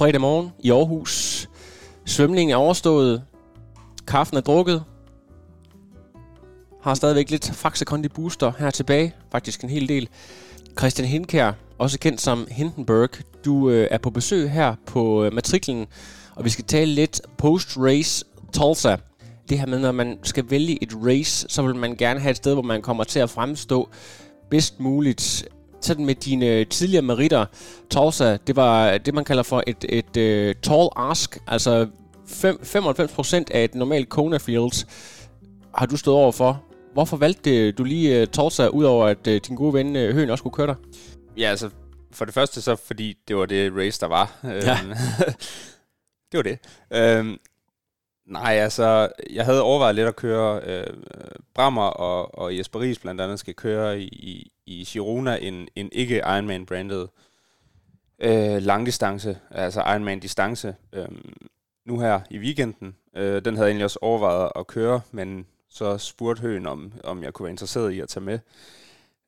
fredag morgen i Aarhus. Svømningen er overstået. Kaffen er drukket. Har stadigvæk lidt Faxe Kondi Booster her tilbage. Faktisk en hel del. Christian Hinkær, også kendt som Hindenburg. Du øh, er på besøg her på øh, matriklen, og vi skal tale lidt post-race Tulsa. Det her med, når man skal vælge et race, så vil man gerne have et sted, hvor man kommer til at fremstå bedst muligt. Sådan med dine tidligere meritter, Tulsa, det var det, man kalder for et, et uh, tall ask, altså fem, 95% af et normalt Kona Fields har du stået over for. Hvorfor valgte du lige uh, Tulsa, udover at uh, din gode ven uh, Høen også kunne køre dig? Ja, altså for det første så, fordi det var det race, der var. Ja. Øhm, det var det. Øhm, nej, altså, jeg havde overvejet lidt at køre øh, Brammer og, og Jesper Ries blandt andet skal køre i, i, i Girona en, en ikke Ironman-branded øh, langdistance, altså Ironman-distance, øh, nu her i weekenden. Øh, den havde jeg egentlig også overvejet at køre, men så spurgte Høen, om, om jeg kunne være interesseret i at tage med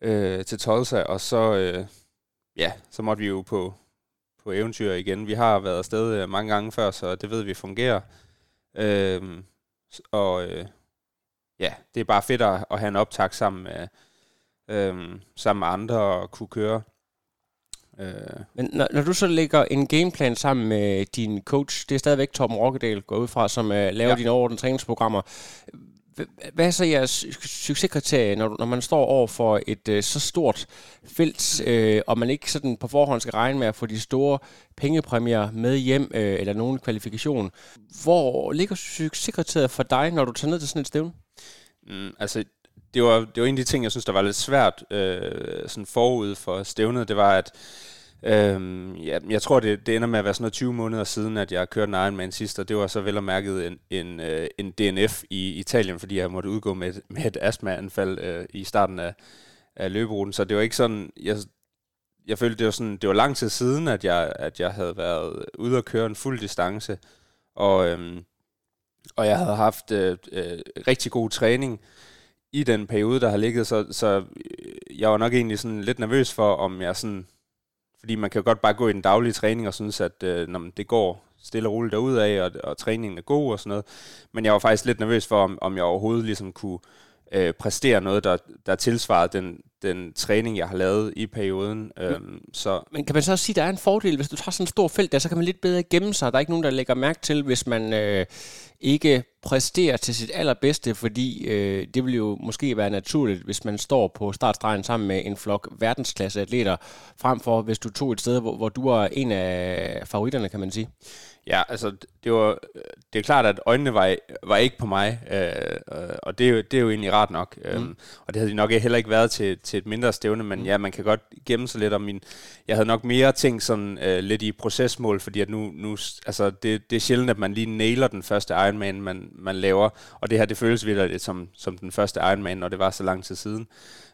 øh, til Tolsa, og så, øh, ja, så måtte vi jo på, på eventyr igen. Vi har været afsted øh, mange gange før, så det ved vi fungerer. Øh, og øh, ja, det er bare fedt at, at have en optag sammen med, øh, sammen med andre og kunne køre. Øh, Men når, når du så lægger en gameplan sammen med din coach, det er stadigvæk Torben Rokkedal går ud fra, som uh, laver. Ja. dine overordnede træningsprogrammer. Hvad er så jeres succeskriterie, når, når man står over for et øh, så stort felt, øh, og man ikke sådan på forhånd skal regne med at få de store pengepræmier med hjem, øh, eller nogen kvalifikation? Hvor ligger succeskriteriet for dig, når du tager ned til sådan et stævne? Mm, altså, det var, det var en af de ting, jeg synes, der var lidt svært øh, sådan forud for stævnet. Det var, at øh, ja, jeg tror, det, det ender med at være sådan noget 20 måneder siden, at jeg kørte en Ironman sidst, og det var så vel og mærket en, en, øh, en DNF i Italien, fordi jeg måtte udgå med et, med et astmaanfald øh, i starten af, af løberuten. Så det var ikke sådan... Jeg, jeg følte, det var, sådan, det var lang tid siden, at jeg, at jeg havde været ude og køre en fuld distance, og, øhm, og jeg havde haft øh, øh, rigtig god træning i den periode, der har ligget, så, så øh, jeg var nok egentlig sådan lidt nervøs for, om jeg sådan, fordi man kan jo godt bare gå i den daglige træning og synes, at øh, når det går stille og roligt derudad, og, og træningen er god og sådan noget, men jeg var faktisk lidt nervøs for, om, om jeg overhovedet ligesom kunne øh, præstere noget, der, der tilsvarede den, den træning, jeg har lavet i perioden. Øhm, så Men kan man så også sige, at der er en fordel, hvis du tager sådan et stort felt der, så kan man lidt bedre gemme sig. Der er ikke nogen, der lægger mærke til, hvis man øh, ikke præsterer til sit allerbedste, fordi øh, det vil jo måske være naturligt, hvis man står på startstregen sammen med en flok verdensklasse atleter, frem for hvis du tog et sted, hvor, hvor du er en af favoritterne, kan man sige. Ja, altså det var det er klart, at øjnene var, var ikke på mig, øh, øh, og det er, jo, det er jo egentlig rart nok. Mm. Øhm, og det havde de nok heller ikke været til, til et mindre stævne, men mm. ja, man kan godt gemme sig lidt om min... Jeg havde nok mere ting sådan øh, lidt i procesmål, fordi at nu, nu altså det, det er sjældent, at man lige nailer den første Ironman, man, man laver, og det her, det føles virkelig lidt som, som den første Ironman, når det var så lang tid siden.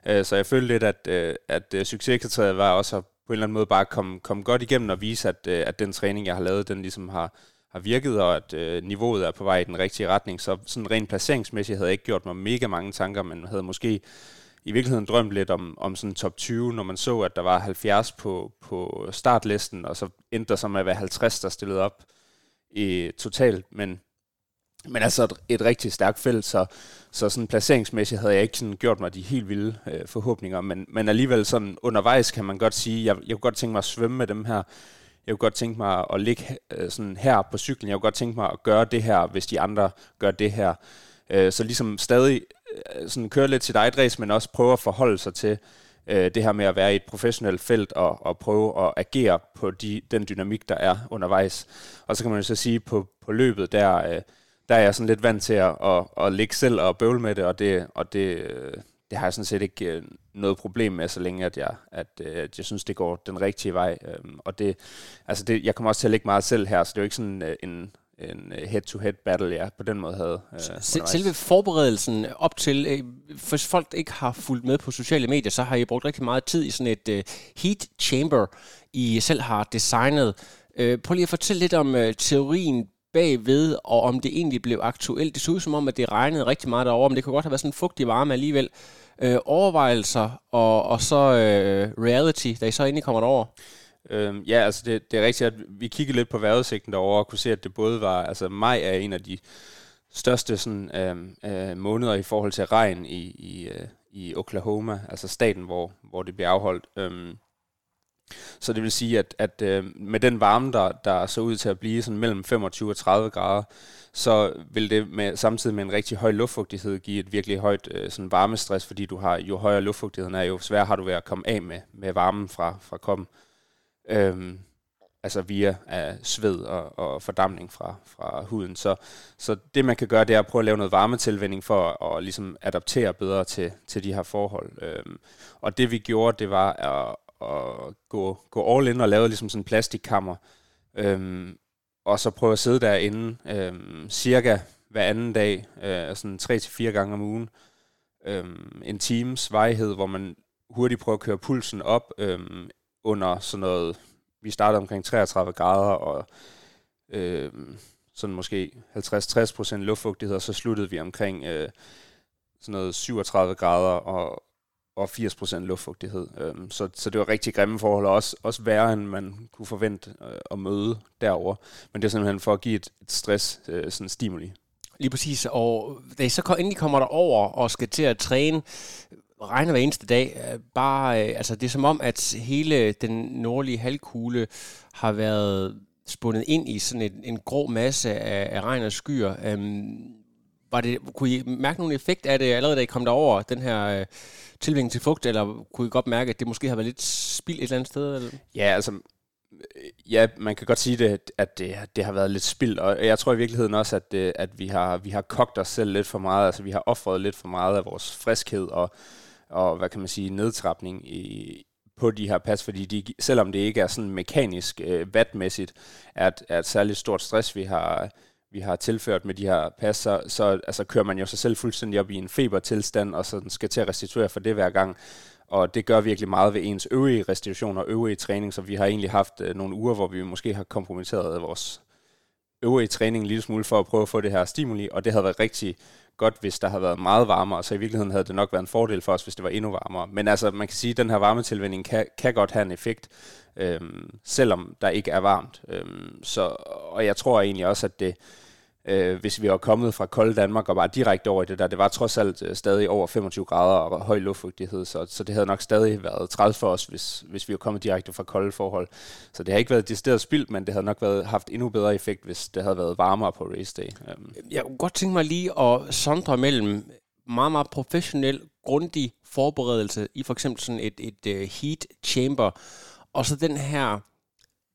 Øh, så jeg følte lidt, at, øh, at øh, succeskriteriet var også at på en eller anden måde bare komme, komme godt igennem og vise, at, øh, at den træning, jeg har lavet, den ligesom har, har virket, og at øh, niveauet er på vej i den rigtige retning. Så sådan rent placeringsmæssigt havde jeg ikke gjort mig mega mange tanker, men havde måske i virkeligheden drømt lidt om, om sådan top 20, når man så, at der var 70 på, på startlisten, og så endte der så med at være 50, der stillede op i totalt. Men, men altså et, et rigtig stærkt felt, så, så sådan placeringsmæssigt havde jeg ikke sådan gjort mig de helt vilde øh, forhåbninger, men, men alligevel sådan undervejs kan man godt sige, jeg, jeg kunne godt tænke mig at svømme med dem her, jeg kunne godt tænke mig at ligge øh, sådan her på cyklen, jeg kunne godt tænke mig at gøre det her, hvis de andre gør det her. Øh, så ligesom stadig øh, sådan køre lidt sit eget race, men også prøve at forholde sig til øh, det her med at være i et professionelt felt og, og prøve at agere på de, den dynamik, der er undervejs. Og så kan man jo så sige, på, på løbet, der, øh, der er jeg sådan lidt vant til at, at, at ligge selv og bøvle med det, og det, og det, øh, det har jeg sådan set ikke øh, noget problem med, så længe at jeg, at, øh, at jeg synes, det går den rigtige vej. Øh, og det, altså det, jeg kommer også til at lægge meget selv her, så det er jo ikke sådan en, en head-to-head battle, jeg på den måde havde. Øh, Selve forberedelsen op til, øh, hvis folk ikke har fulgt med på sociale medier, så har I brugt rigtig meget tid i sådan et øh, heat chamber, I selv har designet. Øh, prøv lige at fortælle lidt om øh, teorien bagved, og om det egentlig blev aktuelt. Det så ud som om, at det regnede rigtig meget derovre, men det kunne godt have været sådan en fugtig varme alligevel. Øh, overvejelser og, og så øh, reality, da I så endelig kommer derover. Øhm, ja, altså det, det er rigtigt, at vi kiggede lidt på vejrudsigten derovre og kunne se, at det både var, altså maj er en af de største sådan, øhm, øh, måneder i forhold til regn i, i, øh, i Oklahoma, altså staten, hvor, hvor det bliver afholdt. Øhm, så det vil sige, at, at øh, med den varme, der, der så ud til at blive sådan mellem 25 og 30 grader, så vil det med, samtidig med en rigtig høj luftfugtighed give et virkelig højt øh, sådan varmestress, fordi du har, jo højere luftfugtigheden er, jo sværere har du ved at komme af med, med varmen fra, fra kroppen. Øhm, altså via af sved og, og fordamning fra, fra huden. Så, så det man kan gøre, det er at prøve at lave noget varmetilvænding for at, at ligesom adaptere bedre til, til de her forhold. Øhm, og det vi gjorde, det var at, at gå, gå all in og lave ligesom sådan en plastikkammer, øhm, og så prøve at sidde derinde øhm, cirka hver anden dag, øh, sådan tre til fire gange om ugen, øhm, en times vejhed, hvor man hurtigt prøver at køre pulsen op øhm, under sådan noget, vi startede omkring 33 grader, og øhm, sådan måske 50-60% luftfugtighed, og så sluttede vi omkring øh, sådan noget 37 grader og, og 80% luftfugtighed. Øhm, så, så det var rigtig grimme forhold, og også, også værre, end man kunne forvente øh, at møde derover. Men det er simpelthen for at give et, et stress, øh, sådan stimuli. Lige præcis, og da I så endelig kommer der over og skal til at træne, regner hver eneste dag. Øh, bare, øh, altså det er som om, at hele den nordlige halvkugle har været spundet ind i sådan en, en grå masse af, af regn og skyer. Øhm, var det, kunne I mærke nogen effekt af det, allerede da I kom derover, den her øh, tilvænding til fugt, eller kunne I godt mærke, at det måske har været lidt spild et eller andet sted? Eller? Ja, altså, øh, ja, man kan godt sige det, at det, det har været lidt spild, og jeg tror i virkeligheden også, at, det, at vi, har, vi har kogt os selv lidt for meget, altså vi har offret lidt for meget af vores friskhed, og og hvad kan man sige, nedtrapning i, på de her pas, fordi de, selvom det ikke er sådan mekanisk øh, vatmæssigt, er er et særligt stort stress, vi har, vi har tilført med de her pas, så, så altså, kører man jo sig selv fuldstændig op i en febertilstand, og så skal til at restituere for det hver gang. Og det gør virkelig meget ved ens øvrige restitution og øvrige træning, så vi har egentlig haft øh, nogle uger, hvor vi måske har kompromitteret vores øvrige træning en lille smule for at prøve at få det her stimuli, og det havde været rigtig godt, hvis der havde været meget varmere, så i virkeligheden havde det nok været en fordel for os, hvis det var endnu varmere. Men altså, man kan sige, at den her varmetilvænding kan, kan godt have en effekt, øhm, selvom der ikke er varmt. Øhm, så, og jeg tror egentlig også, at det, øh, øh, hvis vi var kommet fra kolde Danmark og bare direkte over i det der. Det var trods alt øh, stadig over 25 grader og høj luftfugtighed, så, så det havde nok stadig været træls for os, hvis, hvis vi var kommet direkte fra kolde forhold. Så det har ikke været decideret spildt, men det havde nok været, haft endnu bedre effekt, hvis det havde været varmere på race day. Øhm. Jeg kunne godt tænke mig lige at sondre mellem meget, meget professionel, grundig forberedelse i for eksempel sådan et, et uh, heat chamber, og så den her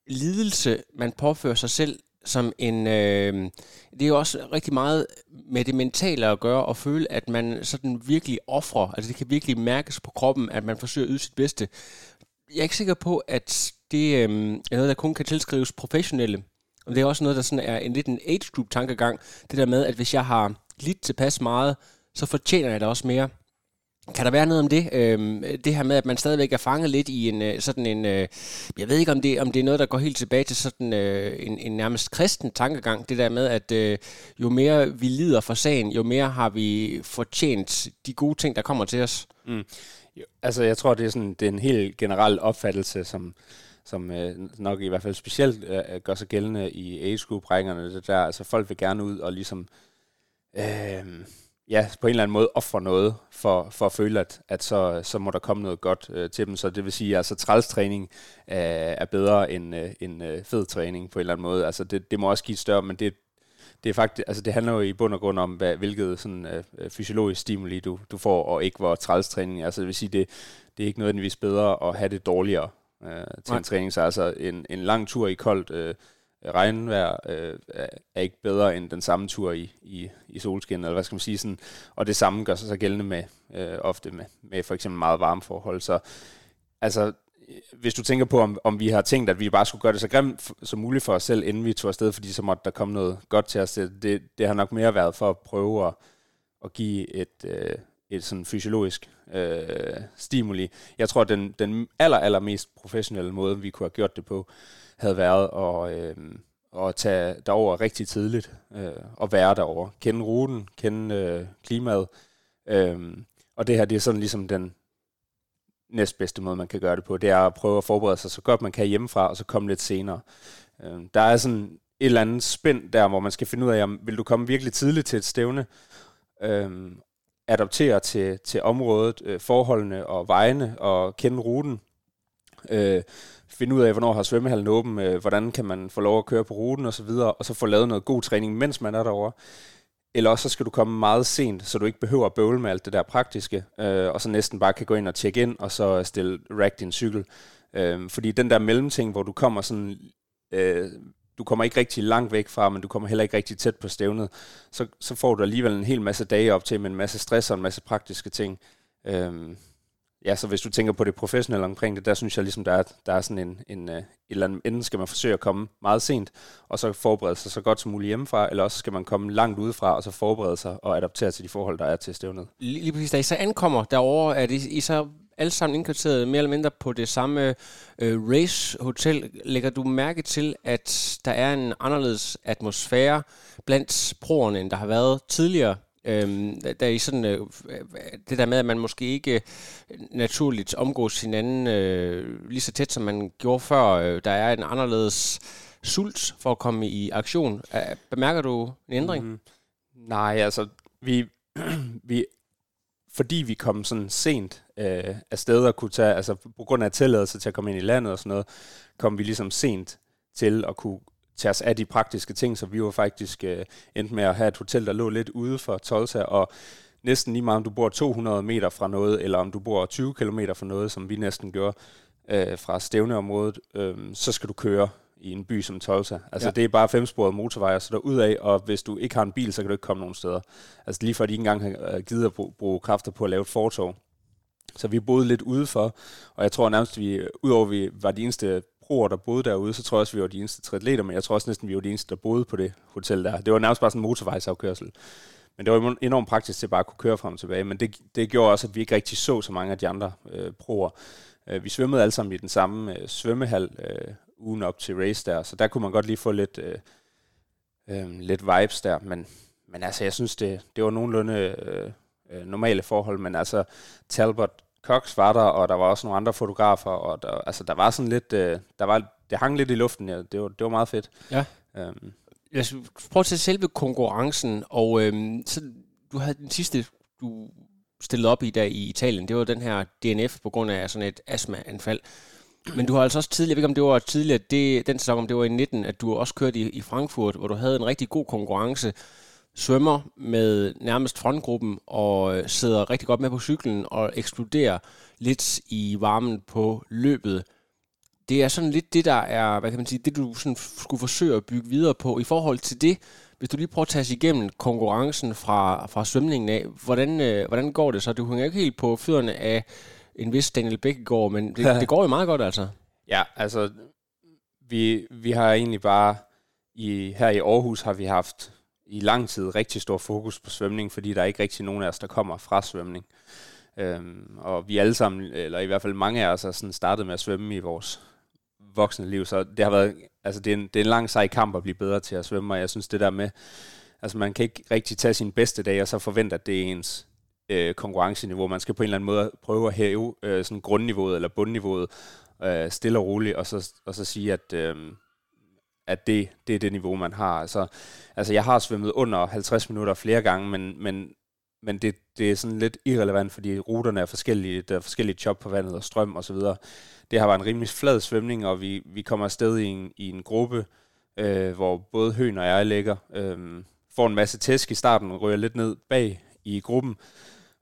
lidelse, man påfører sig selv som en... Øh, det er jo også rigtig meget med det mentale at gøre, og føle, at man sådan virkelig offrer. Altså det kan virkelig mærkes på kroppen, at man forsøger at yde sit bedste. Jeg er ikke sikker på, at det øh, er noget, der kun kan tilskrives professionelle. Og det er også noget, der sådan er en lidt en age group tankegang. Det der med, at hvis jeg har lidt tilpas meget, så fortjener jeg det også mere. Kan der være noget om det? Øhm, det her med, at man stadigvæk er fanget lidt i en øh, sådan en... Øh, jeg ved ikke, om det, om det er noget, der går helt tilbage til sådan øh, en, en nærmest kristen tankegang. Det der med, at øh, jo mere vi lider for sagen, jo mere har vi fortjent de gode ting, der kommer til os. Mm. Jo, altså, jeg tror, det er, sådan, det er en helt generel opfattelse, som, som øh, nok i hvert fald specielt øh, øh gør sig gældende i age group det der, altså folk vil gerne ud og ligesom... Øh, ja, på en eller anden måde ofre noget for, for at føle, at, at så, så må der komme noget godt øh, til dem. Så det vil sige, at altså, trælstræning øh, er bedre end, øh, end øh, fed træning på en eller anden måde. Altså det, det må også give større, men det, det er faktisk, altså det handler jo i bund og grund om, hvad, hvilket sådan, øh, fysiologisk stimuli du, du får, og ikke hvor trælstræning. Altså det vil sige, det, det er ikke nødvendigvis bedre at have det dårligere øh, til Nej. en træning. Så altså en, en lang tur i koldt øh, regnvejr øh, er ikke bedre end den samme tur i, i, i solskin, eller hvad skal man sige sådan. Og det samme gør sig så gældende med øh, ofte med, med for eksempel meget varme forhold. Så altså, hvis du tænker på, om, om vi har tænkt, at vi bare skulle gøre det så grimt som muligt for os selv, inden vi tog afsted, fordi så måtte der komme noget godt til os. Det, det, har nok mere været for at prøve at, at give et, øh, et sådan fysiologisk øh, stimuli. Jeg tror, at den, den aller, aller mest professionelle måde, vi kunne have gjort det på, havde været at, øh, at tage derover rigtig tidligt øh, og være derover. Kende ruten, kende øh, klimaet. Øh, og det her, det er sådan ligesom den næstbedste måde, man kan gøre det på. Det er at prøve at forberede sig så godt man kan hjemmefra, og så komme lidt senere. Øh, der er sådan et eller andet spænd der, hvor man skal finde ud af, om vil du komme virkelig tidligt til et stævne, øh, adoptere til, til området, øh, forholdene og vejene, og kende ruten, øh, finde ud af, hvornår har svømmehallen åben, øh, hvordan kan man få lov at køre på ruten osv., og så få lavet noget god træning, mens man er derovre. Eller også så skal du komme meget sent, så du ikke behøver at bøvle med alt det der praktiske, øh, og så næsten bare kan gå ind og tjekke ind, og så stille rack din cykel. Øh, fordi den der mellemting, hvor du kommer sådan... Øh, du kommer ikke rigtig langt væk fra, men du kommer heller ikke rigtig tæt på stævnet, så, så får du alligevel en hel masse dage op til med en masse stress og en masse praktiske ting. Øhm, ja, så hvis du tænker på det professionelle omkring det, der synes jeg ligesom, der er, der er sådan en, en, øh, eller anden, enten skal man forsøge at komme meget sent, og så forberede sig så godt som muligt hjemmefra, eller også skal man komme langt udefra, og så forberede sig og adaptere til de forhold, der er til stævnet. Lige, lige præcis, da I så ankommer derovre, er det I så alle sammen indkvarteret mere eller mindre på det samme øh, race hotel. Lægger du mærke til, at der er en anderledes atmosfære blandt proerne, end der har været tidligere? Øhm, der er sådan, øh, øh det der med, at man måske ikke øh, naturligt omgås hinanden øh, lige så tæt, som man gjorde før. Øh, der er en anderledes sult for at komme i aktion. Bemærker du en ændring? Mm, nej, altså, vi, vi fordi vi kom sådan sent øh, afsted og kunne tage, altså på grund af tilladelse til at komme ind i landet og sådan noget, kom vi ligesom sent til at kunne tage os af de praktiske ting, så vi var faktisk øh, endt med at have et hotel, der lå lidt ude for Tolsa, og næsten lige meget om du bor 200 meter fra noget, eller om du bor 20 km fra noget, som vi næsten gjorde øh, fra stævneområdet, øh, så skal du køre i en by som Tulsa. Altså ja. det er bare femsporede motorveje, så der ud af, og hvis du ikke har en bil, så kan du ikke komme nogen steder. Altså lige for at de ikke engang har øh, givet at bruge kræfter på at lave et fortog. Så vi boede lidt udefor, og jeg tror nærmest, vi, udover vi var de eneste proer, der boede derude, så tror jeg også, vi var de eneste triatleter, men jeg tror også næsten, vi var de eneste, der boede på det hotel der. Det var nærmest bare sådan en motorvejsafkørsel. Men det var enormt praktisk til bare at kunne køre frem og tilbage, men det, det gjorde også, at vi ikke rigtig så så mange af de andre øh, proer. Øh, vi svømmede alle sammen i den samme øh, svømmehal, øh, ugen op til race der, så der kunne man godt lige få lidt, øh, øh, lidt vibes der, men, men altså, jeg synes, det, det var nogenlunde øh, øh normale forhold, men altså, Talbot Cox var der, og der var også nogle andre fotografer, og der, altså, der var sådan lidt, øh, der var, det hang lidt i luften, ja. det, var, det var meget fedt. Ja. Øhm. Lad os prøve at tage selve konkurrencen, og øhm, så, du havde den sidste, du stillede op i dag i Italien, det var den her DNF på grund af sådan et astmaanfald. Men du har altså også tidligere, jeg ved ikke om det var tidligere, det, den sæson, om det var i 19, at du også kørte i, i Frankfurt, hvor du havde en rigtig god konkurrence, svømmer med nærmest frontgruppen og øh, sidder rigtig godt med på cyklen og eksploderer lidt i varmen på løbet. Det er sådan lidt det, der er, hvad kan man sige, det du sådan skulle forsøge at bygge videre på. I forhold til det, hvis du lige prøver at tage os igennem konkurrencen fra, fra svømningen af, hvordan, øh, hvordan går det så? Du hænger ikke helt på fødderne af en vis Daniel Bækkegaard, men det, det går jo meget godt altså. Ja, altså, vi, vi har egentlig bare, i, her i Aarhus har vi haft i lang tid rigtig stor fokus på svømning, fordi der er ikke rigtig nogen af os, der kommer fra svømning. Øhm, og vi alle sammen, eller i hvert fald mange af os, har sådan startet med at svømme i vores voksne liv, så det har været, altså det er, en, det er en lang sej kamp at blive bedre til at svømme, og jeg synes det der med, altså man kan ikke rigtig tage sin bedste dag, og så forvente, at det er ens øh, konkurrenceniveau. Man skal på en eller anden måde prøve at hæve øh, sådan grundniveauet eller bundniveauet øh, stille og roligt, og så, og så sige, at, øh, at det, det er det niveau, man har. Altså, altså jeg har svømmet under 50 minutter flere gange, men, men, men det, det er sådan lidt irrelevant, fordi ruterne er forskellige, der er forskellige chop på vandet og strøm osv. Det har været en rimelig flad svømning, og vi, vi kommer afsted i en, i en gruppe, øh, hvor både Høen og jeg ligger, øh, får en masse tæsk i starten, og ryger lidt ned bag i gruppen,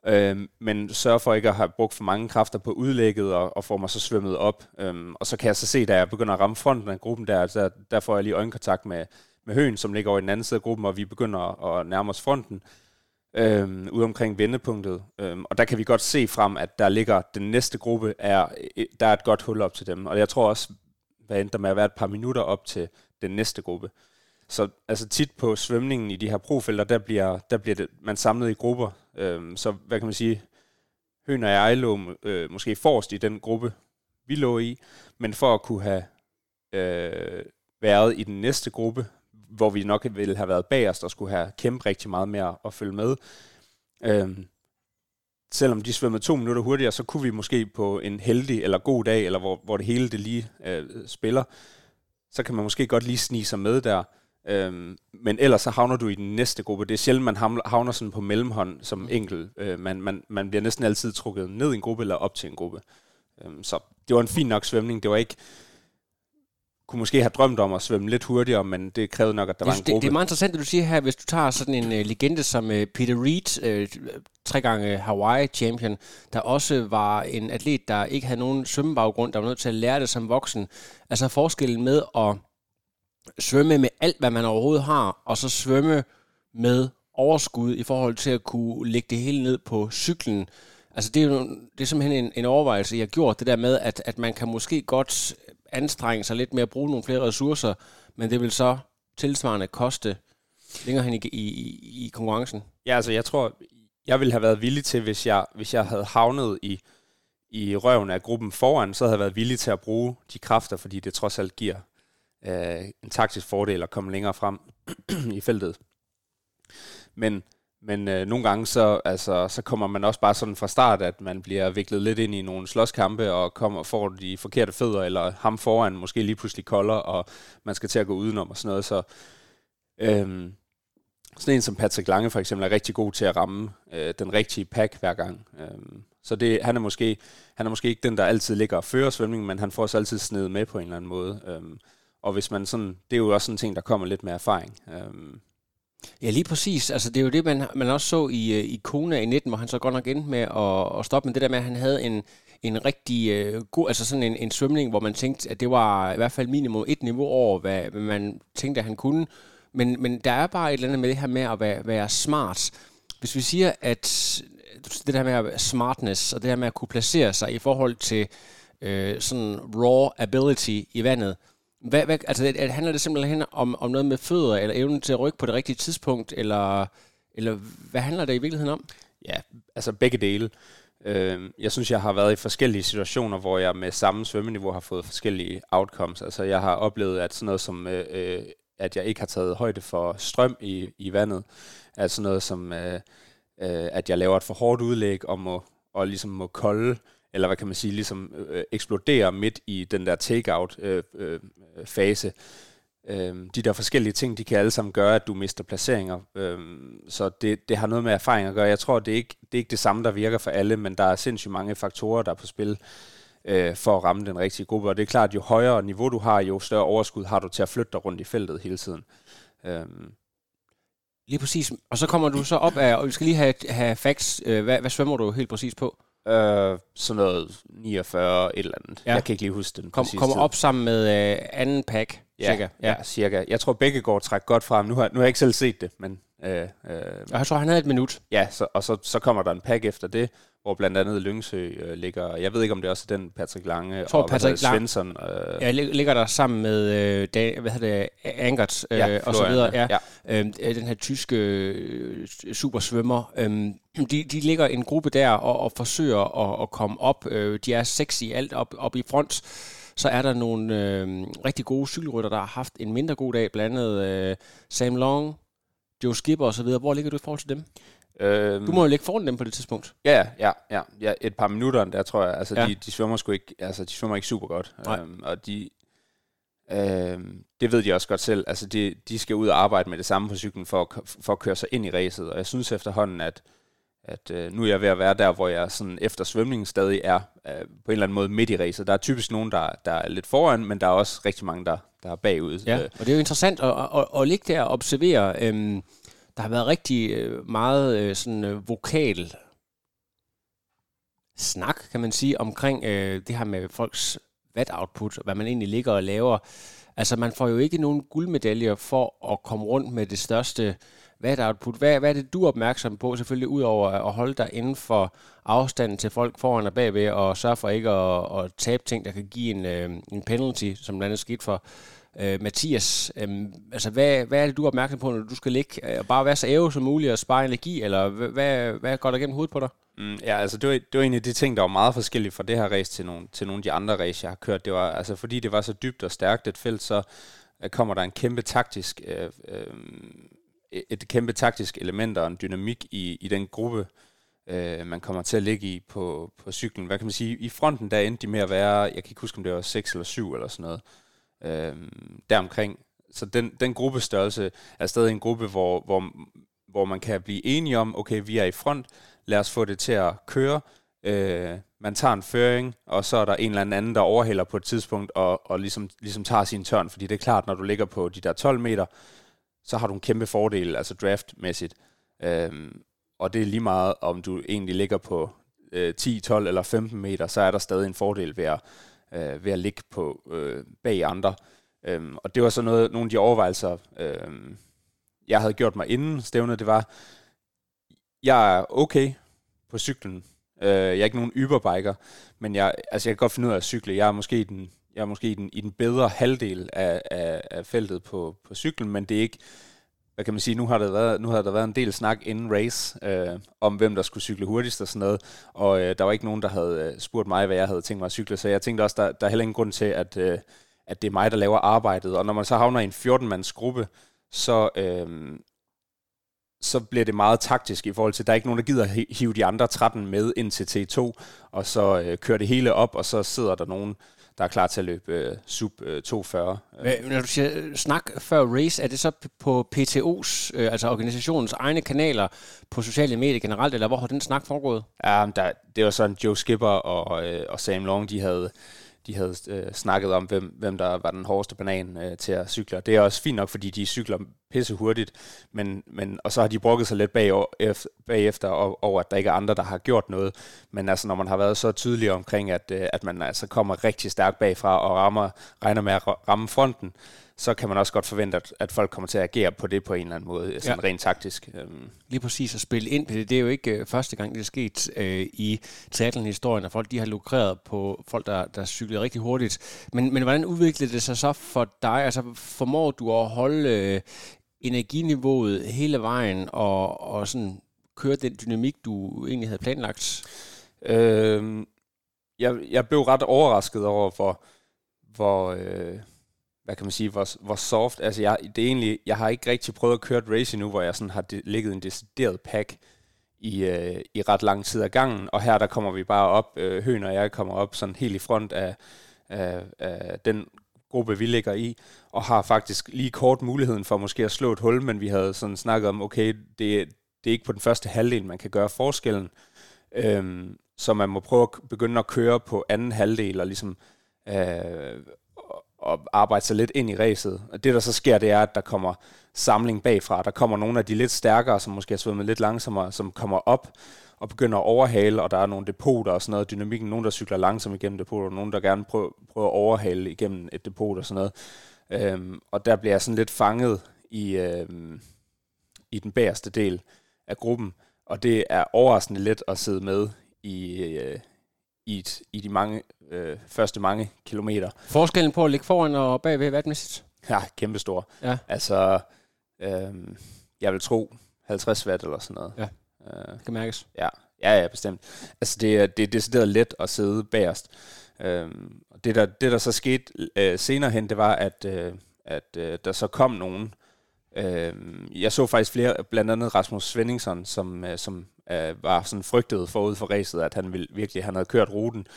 Øh, men sørg for ikke at have brugt for mange kræfter på udlægget, og, og få mig så svømmet op. Øh, og så kan jeg så se, da jeg begynder at ramme fronten af gruppen der, der, der får jeg lige øjenkontakt med, med Høen, som ligger over i den anden side af gruppen, og vi begynder at nærme os fronten øh, ude omkring vendepunktet. Øh, og der kan vi godt se frem, at der ligger den næste gruppe, er, øh, der er et godt hul op til dem. Og jeg tror også, hvad endte der med at være et par minutter op til den næste gruppe. Så altså tit på svømningen i de her profelter, der bliver, der bliver det, man samlet i grupper. Øh, så hvad kan man sige, Høn og jeg lå øh, måske forrest i den gruppe, vi lå i, men for at kunne have øh, været i den næste gruppe, hvor vi nok ville have været bagerst og skulle have kæmpet rigtig meget mere at følge med. Øhm, selvom de svømmede to minutter hurtigere, så kunne vi måske på en heldig eller god dag, eller hvor, hvor det hele det lige øh, spiller, så kan man måske godt lige snige sig med der. Øhm, men ellers så havner du i den næste gruppe. Det er sjældent, man havner sådan på mellemhånd som enkelt. Øh, man, man, man bliver næsten altid trukket ned i en gruppe eller op til en gruppe. Øhm, så det var en fin nok svømning. Det var ikke kunne måske have drømt om at svømme lidt hurtigere, men det krævede nok, at der var en gruppe. Det, det er meget interessant, at du siger her, hvis du tager sådan en uh, legende som uh, Peter Reed, uh, tre gange Hawaii champion, der også var en atlet, der ikke havde nogen svømmebaggrund, der var nødt til at lære det som voksen. Altså forskellen med at svømme med alt, hvad man overhovedet har, og så svømme med overskud i forhold til at kunne lægge det hele ned på cyklen. Altså det er jo det er simpelthen en, en overvejelse, jeg har gjort, det der med, at, at man kan måske godt anstrenge sig lidt med at bruge nogle flere ressourcer, men det vil så tilsvarende koste længere hen i, i, i konkurrencen? Ja, altså jeg tror, jeg ville have været villig til, hvis jeg, hvis jeg havde havnet i, i røven af gruppen foran, så havde jeg været villig til at bruge de kræfter, fordi det trods alt giver øh, en taktisk fordel at komme længere frem i feltet. Men men øh, nogle gange så, altså, så kommer man også bare sådan fra start, at man bliver viklet lidt ind i nogle slåskampe, og kommer, får de forkerte fødder, eller ham foran måske lige pludselig kolder, og man skal til at gå udenom og sådan noget. Så øhm, sådan en som Patrick Lange for eksempel er rigtig god til at ramme øh, den rigtige pack hver gang. Øhm, så det, han, er måske, han er måske ikke den, der altid ligger og fører svømningen, men han får sig altid snedet med på en eller anden måde. Øhm, og hvis man sådan, det er jo også sådan en ting, der kommer lidt med erfaring. Øhm, Ja, lige præcis. Altså, det er jo det, man, man også så i, øh, i Kona i 19, hvor han så godt nok endte med at, at stoppe. Men det der med, at han havde en, en rigtig øh, god, altså sådan en, en svømning, hvor man tænkte, at det var i hvert fald minimum et niveau over, hvad, hvad man tænkte, at han kunne. Men, men der er bare et eller andet med det her med at være, være smart. Hvis vi siger, at øh, det der med smartness, og det der med at kunne placere sig i forhold til øh, sådan raw ability i vandet, hvad, hvad, altså, handler det simpelthen om, om noget med fødder, eller evnen til at rykke på det rigtige tidspunkt, eller, eller hvad handler det i virkeligheden om? Ja, altså begge dele. Øh, jeg synes, jeg har været i forskellige situationer, hvor jeg med samme svømmeniveau har fået forskellige outcomes. Altså jeg har oplevet, at sådan noget som, øh, øh at jeg ikke har taget højde for strøm i, i vandet, at sådan noget som, øh, øh, at jeg laver et for hårdt udlæg og må, og ligesom må kolde, eller hvad kan man sige, ligesom øh, øh eksplodere midt i den der take-out-fase. Øh, øh, øhm, de der forskellige ting, de kan alle sammen gøre, at du mister placeringer. Øh, så det, det har noget med erfaring at gøre. Jeg tror, det er, ikke, det er ikke det samme, der virker for alle, men der er sindssygt mange faktorer, der er på spil øh, for at ramme den rigtige gruppe. Og det er klart, at jo højere niveau du har, jo større overskud har du til at flytte dig rundt i feltet hele tiden. Øh, Lige præcis. Og så kommer du så op af, og vi skal lige have, have facts. Øh, hvad, hvad svømmer du helt præcis på? Øh, sådan noget 49 et eller andet. Ja. Jeg kan ikke lige huske den Kom, Kommer tid. op sammen med øh, anden pack, ja, cirka. Ja. ja, cirka. Jeg tror, begge går træk godt frem. Nu har, nu har jeg ikke selv set det, men... Øh, øh, og jeg tror, han havde et minut. Ja, så, og så, så kommer der en pack efter det, hvor blandt andet Lyngsø øh, ligger... Jeg ved ikke, om det er også den Patrick Lange jeg tror, og Patrick Svensson. Øh, ja, ligger der sammen med øh, da, hvad hedder det, Angert øh, ja, og så videre. Ja, ja. Øhm, øh, den her tyske øh, supersvømmer. Øh, de, de ligger en gruppe der og, og forsøger at, at komme op. Øh, de er sexy alt op, op i front. Så er der nogle øh, rigtig gode cykelrytter, der har haft en mindre god dag, blandt andet øh, Sam Long, Joe Skipper osv. Hvor ligger du i forhold til dem? Øhm, du må jo ligge foran dem på det tidspunkt. Ja, ja, ja. ja et par minutter der, tror jeg. Altså, ja. de, de, svømmer sgu ikke, altså, de svømmer ikke super godt. Øhm, og de, øhm, det ved de også godt selv. Altså, de, de skal ud og arbejde med det samme på cyklen for, for at køre sig ind i racet. Og jeg synes efterhånden, at at øh, nu er jeg ved at være der, hvor jeg sådan efter svømningen stadig er øh, på en eller anden måde midt i racet. Der er typisk nogen, der, der er lidt foran, men der er også rigtig mange, der, der er bagud. Ja, øh. og det er jo interessant at, at, at, at ligge der og observere. Øhm, der har været rigtig øh, meget øh, sådan øh, vokal snak, kan man sige, omkring øh, det her med folks watt-output, hvad man egentlig ligger og laver. Altså, man får jo ikke nogen guldmedaljer for at komme rundt med det største watt-output. Hvad, hvad er det, du er opmærksom på, selvfølgelig udover at holde dig inden for afstanden til folk foran og bagved, og sørge for ikke at, at tabe ting, der kan give en, øh, en penalty, som blandt andet skete for øh, Mathias. Øh, altså, hvad, hvad er det, du er opmærksom på, når du skal ligge øh, bare være så æve som muligt og spare energi, eller hvad, hvad går der gennem hovedet på dig? Mm, ja, altså det var, det var en af de ting, der var meget forskellige fra det her race til nogle, til nogle af de andre race, jeg har kørt. Det var, altså fordi det var så dybt og stærkt et felt, så øh, kommer der en kæmpe taktisk, øh, øh, et kæmpe taktisk element og en dynamik i, i den gruppe, øh, man kommer til at ligge i på, på cyklen. Hvad kan man sige? I fronten der endte de med at være, jeg kan ikke huske, om det var 6 eller 7 eller sådan noget, øh, deromkring. Så den, den gruppestørrelse er stadig en gruppe, hvor, hvor, hvor man kan blive enige om, okay, vi er i front, lad os få det til at køre. Øh, man tager en føring, og så er der en eller anden, der overhælder på et tidspunkt, og, og ligesom, ligesom tager sin tørn, fordi det er klart, når du ligger på de der 12 meter, så har du en kæmpe fordel, altså draftmæssigt. Øh, og det er lige meget, om du egentlig ligger på øh, 10, 12 eller 15 meter, så er der stadig en fordel ved at, øh, ved at ligge på øh, bag andre. Øhm, og det var så noget, nogle af de overvejelser, øh, jeg havde gjort mig inden stævnet, det var, jeg er okay på cyklen. Øh, jeg er ikke nogen yberbiker, men jeg, altså jeg kan godt finde ud af at cykle. Jeg er måske i den, jeg er måske i den, i den bedre halvdel af, af, af feltet på, på cyklen, men det er ikke, hvad kan man sige, nu har der været, nu har der været en del snak inden race øh, om, hvem der skulle cykle hurtigst og sådan noget, og øh, der var ikke nogen, der havde øh, spurgt mig, hvad jeg havde tænkt mig at cykle, så jeg tænkte også, der, der er heller ingen grund til, at, øh, at det er mig, der laver arbejdet, og når man så havner i en 14-mands gruppe, så, øh, så bliver det meget taktisk i forhold til, at der er ikke nogen, der gider hive de andre 13 med ind til T2, og så øh, kører det hele op, og så sidder der nogen, der er klar til at løbe øh, sub øh, 240. Hvad, når du siger snak før race, er det så på PTO's, øh, altså organisationens egne kanaler på sociale medier generelt, eller hvor har den snak foregået? Ja, der, det var sådan Joe Skipper og, øh, og Sam Long, de havde de havde øh, snakket om, hvem, hvem der var den hårdeste banan øh, til at cykle. Det er også fint nok, fordi de cykler pisse hurtigt, men, men, og så har de brokket sig lidt bag, bagefter over, at der ikke er andre, der har gjort noget. Men altså, når man har været så tydelig omkring, at, øh, at man altså kommer rigtig stærkt bagfra og rammer, regner med at ramme fronten, så kan man også godt forvente, at, folk kommer til at agere på det på en eller anden måde, sådan ja. rent taktisk. Øhm. Lige præcis at spille ind det. Det er jo ikke øh, første gang, det er sket øh, i triathlon-historien, at folk de har lukreret på folk, der, der cyklede rigtig hurtigt. Men, men hvordan udviklede det sig så for dig? Altså, formår du at holde øh, energiniveauet hele vejen og, og sådan køre den dynamik, du egentlig havde planlagt? Øhm, jeg, jeg blev ret overrasket over, hvor, hvor, øh, hvad kan man sige, hvor, hvor soft, altså jeg, det er egentlig, jeg har ikke rigtig prøvet at køre et race endnu, hvor jeg sådan har de, ligget en decideret pack i, øh, i ret lang tid af gangen, og her der kommer vi bare op, øh, Høen og jeg kommer op sådan helt i front af, af, af den gruppe, vi ligger i, og har faktisk lige kort muligheden for måske at slå et hul, men vi havde sådan snakket om, okay, det, det er ikke på den første halvdel, man kan gøre forskellen, øhm, så man må prøve at begynde at køre på anden halvdel, og ligesom øh, og arbejde sig lidt ind i ræset. Og det, der så sker, det er, at der kommer samling bagfra. Der kommer nogle af de lidt stærkere, som måske har svømmet lidt langsommere, som kommer op og begynder at overhale, og der er nogle depoter og sådan noget. Dynamikken, nogen, der cykler langsomt igennem depoter, og nogen, der gerne prøver, prøver at overhale igennem et depot og sådan noget. Øhm, og der bliver jeg sådan lidt fanget i, øhm, i den bagerste del af gruppen, og det er overraskende let at sidde med i, øh, i, et, i de mange øh, første mange kilometer. Forskellen på at ligge foran og bagved vatmæssigt? Ja, kæmpestor. Ja. Altså, øh, jeg vil tro 50 watt eller sådan noget. Ja, øh, det kan mærkes. Ja, ja, ja, bestemt. Altså, det er, det er decideret let at sidde bagerst. Øh, det, der, det, der så skete øh, senere hen, det var, at, øh, at øh, der så kom nogen, Øh, jeg så faktisk flere, blandt andet Rasmus Svenningsson, som, øh, som øh, var sådan frygtet forud for racet, at han ville virkelig, han havde kørt ruten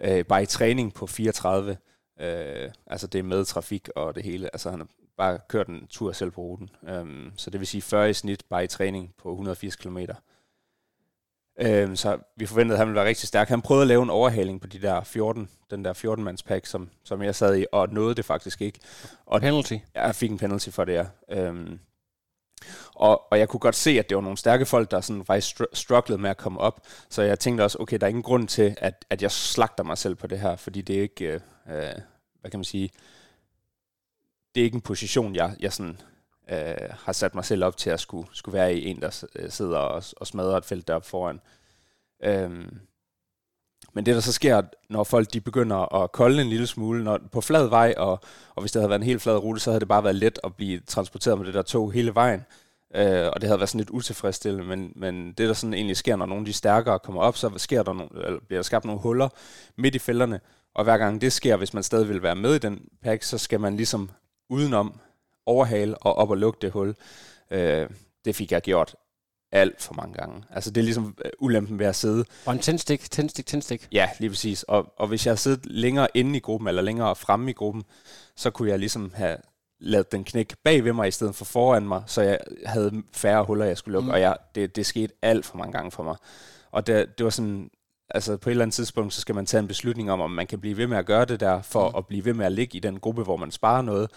øh, bare i træning på 34. Øh, altså det er med trafik og det hele. Altså han har bare kørt en tur selv på ruten. Øh, så det vil sige 40 i snit bare i træning på 180 km. Øh, så vi forventede, at han ville være rigtig stærk. Han prøvede at lave en overhaling på de der 14, den der 14-mands pack, som, som jeg sad i, og nåede det faktisk ikke. Og penalty? Ja, jeg fik en penalty for det, ja. Øhm, og, og jeg kunne godt se, at det var nogle stærke folk, der sådan faktisk str- strugglede med at komme op. Så jeg tænkte også, okay, der er ingen grund til, at, at jeg slagter mig selv på det her, fordi det er ikke, øh, øh hvad kan man sige, det er ikke en position, jeg, jeg sådan, øh, har sat mig selv op til at skulle, skulle være i en, der øh, sidder og, og smadrer et felt deroppe foran. Øhm, men det, der så sker, når folk de begynder at kolde en lille smule når, på flad vej, og, og hvis det havde været en helt flad rute, så havde det bare været let at blive transporteret med det der tog hele vejen. Øh, og det havde været sådan lidt utilfredsstillende, men, men det, der sådan egentlig sker, når nogle af de stærkere kommer op, så sker der nogle, eller bliver der skabt nogle huller midt i fælderne, og hver gang det sker, hvis man stadig vil være med i den pack, så skal man ligesom udenom overhale og op og lukke det hul. Øh, det fik jeg gjort alt for mange gange. Altså det er ligesom uh, ulempen ved at sidde. Og en tændstik, tændstik, tændstik. Ja, lige præcis. Og, og hvis jeg havde siddet længere inde i gruppen, eller længere fremme i gruppen, så kunne jeg ligesom have lavet den knække bag ved mig, i stedet for foran mig, så jeg havde færre huller, jeg skulle lukke. Mm. Og jeg, det, det skete alt for mange gange for mig. Og det, det var sådan, altså på et eller andet tidspunkt, så skal man tage en beslutning om, om man kan blive ved med at gøre det der, for mm. at blive ved med at ligge i den gruppe, hvor man sparer noget.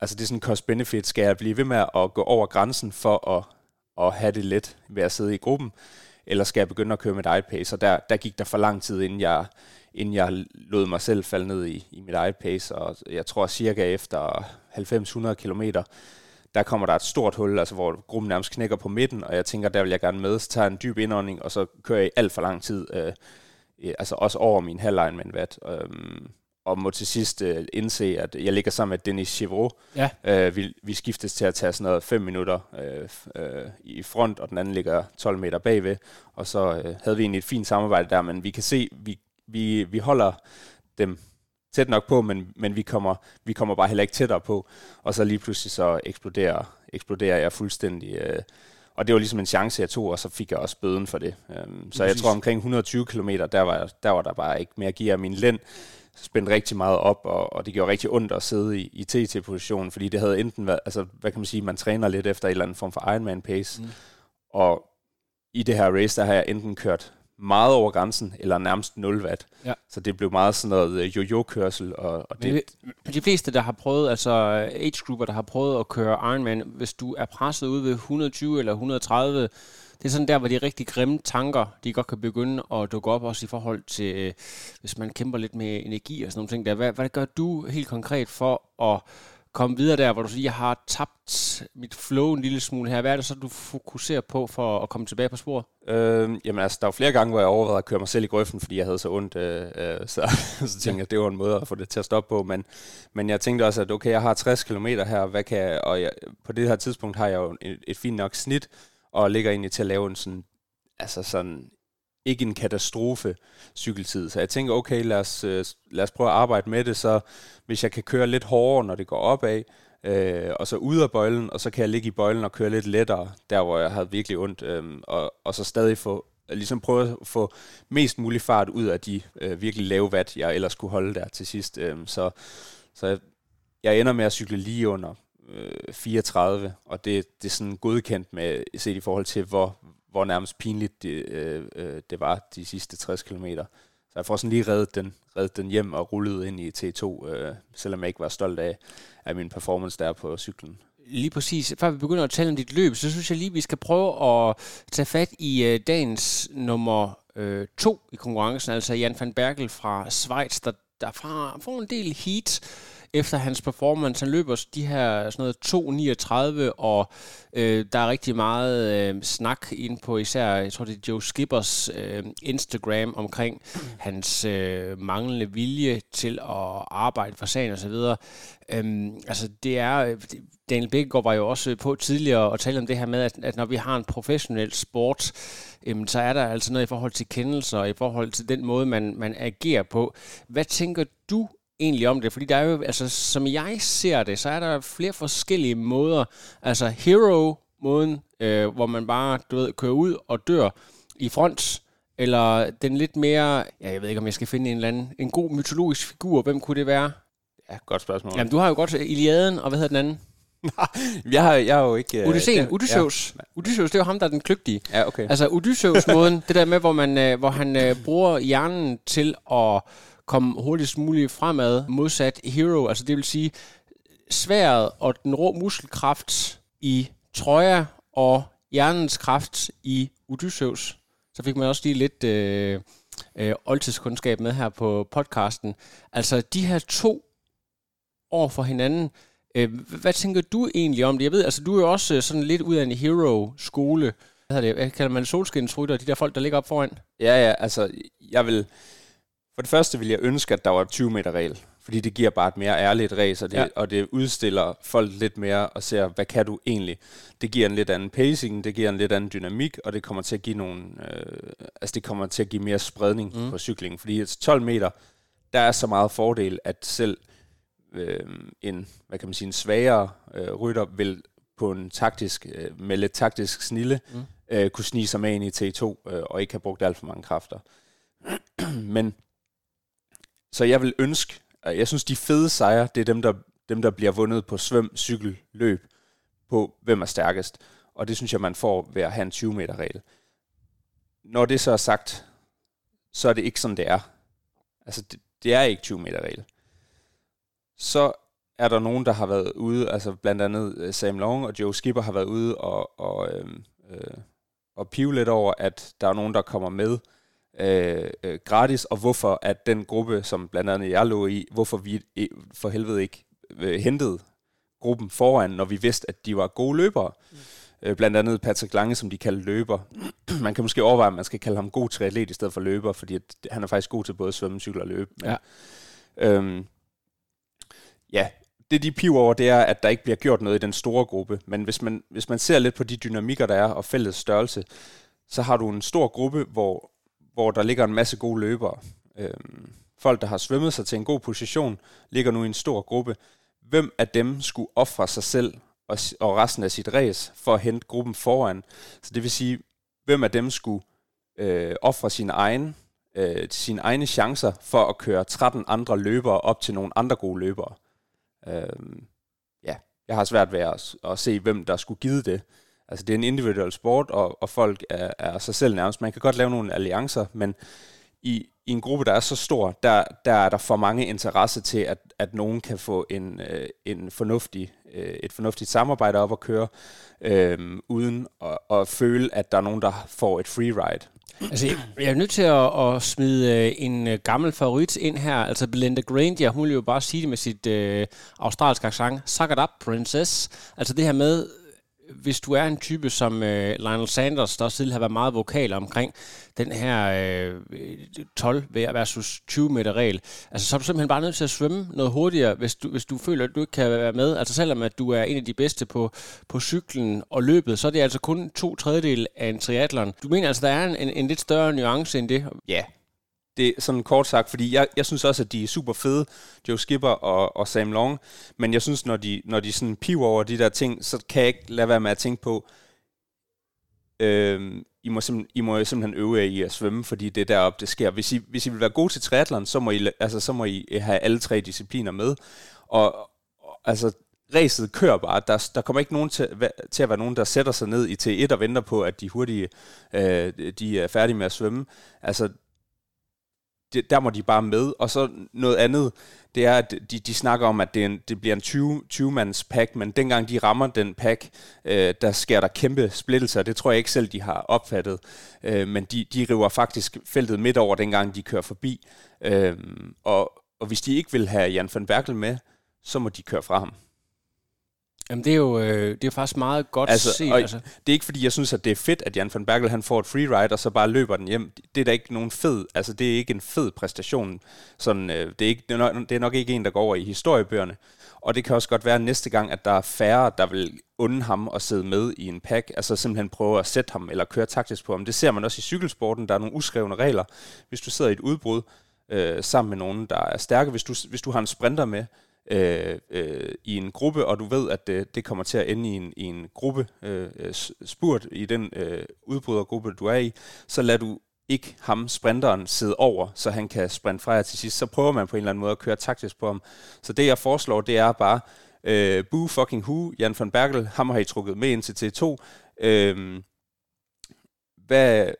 Altså det er sådan cost-benefit. Skal jeg blive ved med at gå over grænsen for at at have det let ved at sidde i gruppen, eller skal jeg begynde at køre mit eget pace? Og der, der gik der for lang tid, inden jeg, inden jeg lod mig selv falde ned i, i mit eget pace, og jeg tror cirka efter 90-100 km, der kommer der et stort hul, altså hvor gruppen nærmest knækker på midten, og jeg tænker, der vil jeg gerne med, så tager jeg en dyb indånding, og så kører jeg alt for lang tid, øh, øh altså også over min halvlejen med en watt. Øh, og må til sidst øh, indse, at jeg ligger sammen med Denis Chivreau. Ja. Øh, vi, vi skiftes til at tage sådan noget 5 minutter øh, øh, i front, og den anden ligger 12 meter bagved. Og så øh, havde vi egentlig et fint samarbejde der, men vi kan se, vi, vi, vi holder dem tæt nok på, men, men vi, kommer, vi kommer bare heller ikke tættere på. Og så lige pludselig så eksploderer, eksploderer jeg fuldstændig. Øh, og det var ligesom en chance, jeg tog, og så fik jeg også bøden for det. Um, så jeg tror omkring 120 km, der var, der var der bare ikke mere gear. Min lænd spændt rigtig meget op, og, og det gjorde rigtig ondt at sidde i, i TT-positionen, fordi det havde enten været, altså hvad kan man sige, man træner lidt efter en eller anden form for Ironman pace, mm. og i det her race, der har jeg enten kørt meget over grænsen, eller nærmest 0 watt. Ja. Så det blev meget sådan noget øh, jojo-kørsel. Og, og det Men de fleste, der har prøvet, altså age-grupper, der har prøvet at køre Ironman, hvis du er presset ud ved 120 eller 130, det er sådan der, hvor de rigtig grimme tanker, de godt kan begynde at dukke op, også i forhold til, øh, hvis man kæmper lidt med energi og sådan nogle ting der. Hvad, hvad gør du helt konkret for at komme videre der, hvor du siger, jeg har tabt mit flow en lille smule her. Hvad er det så, du fokuserer på for at komme tilbage på sporet? Øh, jamen altså, der var flere gange, hvor jeg overvejede at køre mig selv i grøften, fordi jeg havde så ondt. Øh, øh, så, så tænkte jeg, at det var en måde at få det til at stoppe på. Men, men jeg tænkte også, at okay, jeg har 60 km her, hvad kan jeg, og jeg, på det her tidspunkt har jeg jo et, et fint nok snit, og ligger egentlig til at lave en sådan, altså sådan, ikke en katastrofe cykeltid. Så jeg tænker, okay, lad os, øh, lad os prøve at arbejde med det, så hvis jeg kan køre lidt hårdere, når det går opad, øh, og så ud af bøjlen, og så kan jeg ligge i bøjlen og køre lidt lettere, der hvor jeg havde virkelig ondt, øh, og, og så stadig få, ligesom prøve at få mest mulig fart ud af de øh, virkelig lave watt, jeg ellers kunne holde der til sidst. Øh, så så jeg, jeg ender med at cykle lige under øh, 34, og det, det er sådan godkendt med, set i forhold til, hvor, hvor nærmest pinligt det, øh, øh det var de sidste 60 km. Så jeg får sådan lige reddet den, reddet den hjem og rullet ind i T2, øh, selvom jeg ikke var stolt af, af min performance der på cyklen. Lige præcis. Før vi begynder at tale om dit løb, så synes jeg lige, vi skal prøve at tage fat i øh, dagens nummer øh, to i konkurrencen, altså Jan van Berkel fra Schweiz, der, der får en del heat efter hans performance. Han løber de her sådan noget 2.39, og øh, der er rigtig meget øh, snak ind på især, jeg tror det er Joe Skippers øh, Instagram omkring hans øh, manglende vilje til at arbejde for sagen osv. Øhm, altså det er, Daniel Bækkegaard var jo også på tidligere og tale om det her med, at, at når vi har en professionel sport, øhm, så er der altså noget i forhold til kendelser, i forhold til den måde, man, man agerer på. Hvad tænker du egentlig om det? Fordi der er jo, altså som jeg ser det, så er der flere forskellige måder. Altså hero-måden, øh, hvor man bare, du ved, kører ud og dør i front, eller den lidt mere, ja, jeg ved ikke, om jeg skal finde en eller anden, en god mytologisk figur, hvem kunne det være? Ja, godt spørgsmål. Jamen, du har jo godt Iliaden, og hvad hedder den anden? jeg, har, jeg har jo ikke... Uh, Odysseen, uh, Odysseus. Ja. Odysseus, det er jo ham, der er den kløgtige. Ja, okay. Altså, Odysseus-måden, det der med, hvor, man, uh, hvor han uh, bruger hjernen til at komme hurtigst muligt fremad, modsat Hero, altså det vil sige sværet og den rå muskelkraft i Troja og hjernens kraft i Odysseus. Så fik man også lige lidt øh, øh, oldtidskundskab med her på podcasten. Altså de her to år for hinanden, øh, hvad tænker du egentlig om det? Jeg ved, altså du er jo også øh, sådan lidt ud af en hero-skole. Hvad hedder det? Hvad kalder man solskinsrytter? De der folk, der ligger op foran? Ja, ja, altså jeg vil... For det første vil jeg ønske, at der var 20 meter regel fordi det giver bare et mere ærligt race, og det, ja. og det udstiller folk lidt mere og ser, hvad kan du egentlig? Det giver en lidt anden pacing, det giver en lidt anden dynamik, og det kommer til at give nogle, øh, altså det kommer til at give mere spredning mm. på cyklingen, fordi 12 meter, der er så meget fordel, at selv øh, en, hvad kan man sige, en svagere øh, rytter vil på en taktisk, øh, med lidt taktisk snille, mm. øh, kunne snige sig med ind i T2, øh, og ikke have brugt alt for mange kræfter. Men, så jeg vil ønske, jeg synes, de fede sejre, det er dem, der, dem, der bliver vundet på svøm, cykel, løb, på hvem er stærkest. Og det synes jeg, man får ved at have en 20 meter regel. Når det så er sagt, så er det ikke sådan, det er. Altså, det, det er ikke 20 meter regel. Så er der nogen, der har været ude, altså blandt andet øh, Sam Long og Joe Skipper har været ude og, og, øh, øh, og pive lidt over, at der er nogen, der kommer med øh, øh, gratis, og hvorfor at den gruppe, som blandt andet jeg lå i, hvorfor vi for helvede ikke øh, hentede gruppen foran, når vi vidste, at de var gode løbere. Mm. Øh, blandt andet Patrick Lange, som de kalder løber. man kan måske overveje, at man skal kalde ham god triatlet i stedet for løber, fordi at han er faktisk god til både svømme, cykle og løbe. Men, ja. Øhm, ja, det de piver over, det er, at der ikke bliver gjort noget i den store gruppe. Men hvis man, hvis man ser lidt på de dynamikker, der er, og fælles størrelse, så har du en stor gruppe, hvor hvor der ligger en masse gode løbere. Øh, folk, der har svømmet sig til en god position, ligger nu i en stor gruppe. Hvem af dem skulle ofre sig selv og, og resten af sit race for at hente gruppen foran? Så det vil sige, hvem af dem skulle øh, ofre sin egen øh, sine egne chancer for at køre 13 andre løbere op til nogle andre gode løbere? Øhm, ja, jeg har svært ved at, at se, hvem der skulle give det. Altså det er en individuel sport, og, og folk er, er sig selv nærmest. Man kan godt lave nogle alliancer, men i, i en gruppe, der er så stor, der, der er der for mange interesse til, at, at nogen kan få en, øh, en fornuftig, øh, et fornuftigt samarbejde op at køre, øh, uden at, at føle, at der er nogen, der får et free ride. Altså, jeg er nødt til at, at smide øh, en øh, gammel favorit ind her. Altså, Belinda Granger, hun vil jo bare sige det med sit øh, australske accent. Suck it up, princess. Altså, det her med, hvis du er en type som øh, Lionel Sanders, der også har været meget vokal omkring den her øh, 12 versus 20 meter regel, altså så er du simpelthen bare nødt til at svømme noget hurtigere, hvis du, hvis du føler, at du ikke kan være med. Altså selvom at du er en af de bedste på, på cyklen og løbet, så er det altså kun to tredjedel af en triathlon. Du mener altså, der er en, en, en lidt større nuance end det? Ja, det er sådan kort sagt, fordi jeg, jeg synes også, at de er super fede, Joe Skipper og, og Sam Long, men jeg synes, når de, når de sådan piver over de der ting, så kan jeg ikke lade være med at tænke på, øh, I, må I må simpelthen øve jer i at svømme, fordi det er deroppe, det sker. Hvis I, hvis I vil være gode til triathlon, så må I, altså, så må I øh, have alle tre discipliner med, og, og altså, ræset kører bare. Der, der kommer ikke nogen til, til at være nogen, der sætter sig ned i T1 og venter på, at de hurtige øh, de er færdige med at svømme. Altså, det, der må de bare med. Og så noget andet, det er, at de, de snakker om, at det, en, det bliver en 20, 20-mands pack, men dengang de rammer den pack, øh, der sker der kæmpe splittelser. Det tror jeg ikke selv, de har opfattet. Øh, men de, de river faktisk feltet midt over, dengang de kører forbi. Øh, og, og hvis de ikke vil have Jan van Berkel med, så må de køre fra ham. Jamen det er jo øh, det er faktisk meget godt altså, set. Altså. Det er ikke fordi, jeg synes, at det er fedt, at Jan van Berkel han får et freeride, og så bare løber den hjem. Det er da ikke nogen fed, altså det er ikke en fed præstation. Sådan, øh, det, er ikke, det, er nok, det er nok ikke en, der går over i historiebøgerne. Og det kan også godt være næste gang, at der er færre, der vil unde ham at sidde med i en pack, altså simpelthen prøve at sætte ham eller køre taktisk på ham. Det ser man også i cykelsporten, der er nogle uskrevne regler. Hvis du sidder i et udbrud øh, sammen med nogen, der er stærke, hvis du, hvis du har en sprinter med, øh, øh, i en gruppe, og du ved, at det, det kommer til at ende i en, i en gruppe øh, øh spurt i den øh, udbrydergruppe, du er i, så lader du ikke ham, sprinteren, sidde over, så han kan sprinte fra jer til sidst. Så prøver man på en eller anden måde at køre taktisk på ham. Så det, jeg foreslår, det er bare, øh, boo fucking who, Jan van Berkel, ham har I trukket med ind til T2. Øh, hvad,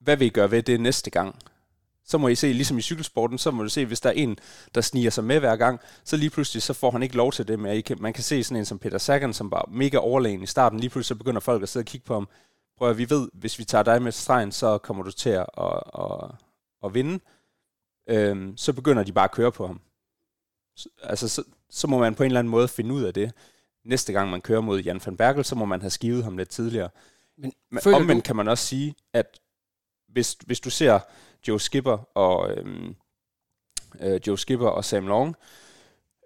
hvad vil I gøre ved det næste gang? Så må I se, ligesom i cykelsporten, så må du se, hvis der er en, der sniger sig med hver gang, så lige pludselig, så får han ikke lov til det mere. Man kan se sådan en som Peter Sagan, som var mega overlegen i starten, lige pludselig så begynder folk at sidde og kigge på ham. Prøv at vi ved, hvis vi tager dig med stregen, så kommer du til at, at, at, at vinde. Øhm, så begynder de bare at køre på ham. Så, altså, så, så må man på en eller anden måde finde ud af det. Næste gang man kører mod Jan van Berkel, så må man have skivet ham lidt tidligere. Men, Men omvendt du... kan man også sige, at hvis, hvis du ser Joe Skipper og øhm, øh, Joe Skipper og Sam Long,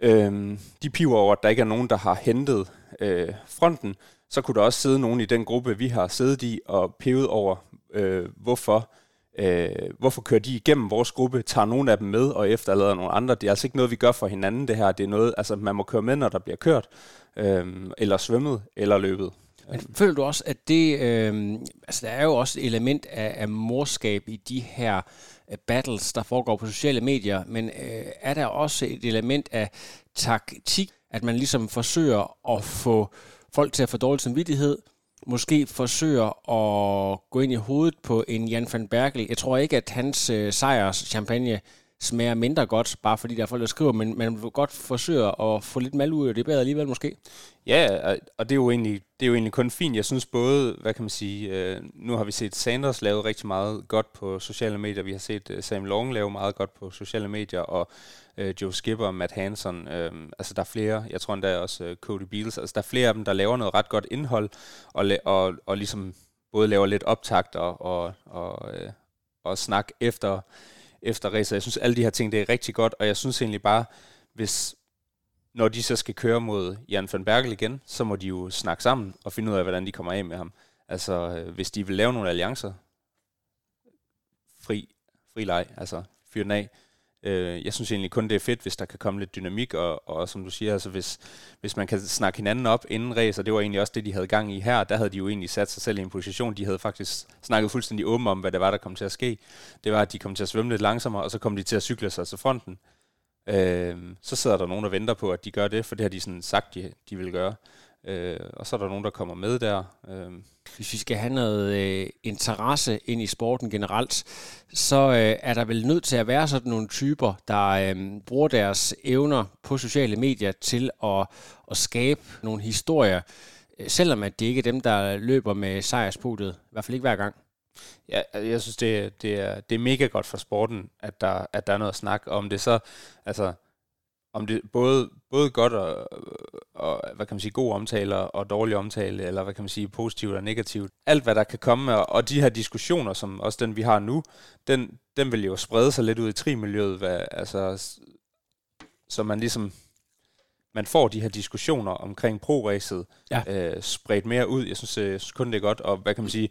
øhm, de piver over, at der ikke er nogen, der har hentet øh, fronten, så kunne der også sidde nogen i den gruppe, vi har siddet i og pevet over, øh, hvorfor øh, hvorfor kører de igennem vores gruppe, tager nogle af dem med og efterlader nogle andre. Det er altså ikke noget, vi gør for hinanden, det her. Det er noget, altså man må køre med, når der bliver kørt, øh, eller svømmet, eller løbet. Men føler du også, at det, øh, altså der er jo også et element af, af morskab i de her uh, battles, der foregår på sociale medier, men øh, er der også et element af taktik, at man ligesom forsøger at få folk til at få dårlig samvittighed, måske forsøger at gå ind i hovedet på en Jan van Berkel. Jeg tror ikke, at hans øh, sejrs champagne smager mindre godt, bare fordi der er folk, der skriver, men man vil godt forsøge at få lidt mal ud af det bedre alligevel måske. Ja, og det er, jo egentlig, det er jo egentlig kun fint. Jeg synes både, hvad kan man sige, øh, nu har vi set Sanders lave rigtig meget godt på sociale medier, vi har set øh, Sam Long lave meget godt på sociale medier, og øh, Joe Skipper, og Matt Hansen, øh, altså der er flere, jeg tror endda også øh, Cody Beals, altså der er flere af dem, der laver noget ret godt indhold, og, og, og ligesom både laver lidt optakt og, og, og, øh, og snak efter, efter racer. Jeg synes, alle de her ting, det er rigtig godt, og jeg synes egentlig bare, hvis, når de så skal køre mod Jan van Berkel igen, så må de jo snakke sammen og finde ud af, hvordan de kommer af med ham. Altså, øh, hvis de vil lave nogle alliancer, fri, fri leg, altså fyr den af, Øh, jeg synes egentlig kun, det er fedt, hvis der kan komme lidt dynamik, og, og som du siger, altså hvis, hvis man kan snakke hinanden op inden race, og det var egentlig også det, de havde gang i her, der havde de jo egentlig sat sig selv i en position, de havde faktisk snakket fuldstændig åben om, hvad det var, der kom til at ske. Det var, at de kom til at svømme lidt langsommere, og så kom de til at cykle sig til fronten. Øh, så sidder der nogen, der venter på, at de gør det, for det har de sådan sagt, de, de vil gøre. Øh, og så er der nogen, der kommer med der. Øh. Hvis vi skal have noget øh, interesse ind i sporten generelt, så øh, er der vel nødt til at være sådan nogle typer, der øh, bruger deres evner på sociale medier til at, at skabe nogle historier, øh, selvom at det ikke er dem, der løber med sejrspodet, i hvert fald ikke hver gang. Ja, jeg synes, det, det, er, det er mega godt for sporten, at der, at der er noget at snakke om. Det så, altså, om det både, både godt og, og, hvad kan man sige, god omtale og dårlig omtale, eller hvad kan man sige, positivt og negativt. Alt, hvad der kan komme, og, og de her diskussioner, som også den, vi har nu, den, den vil jo sprede sig lidt ud i tri-miljøet, hvad, altså, så man ligesom, man får de her diskussioner omkring pro-racet ja. øh, spredt mere ud. Jeg synes, jeg synes kun, det er godt, og hvad kan man sige,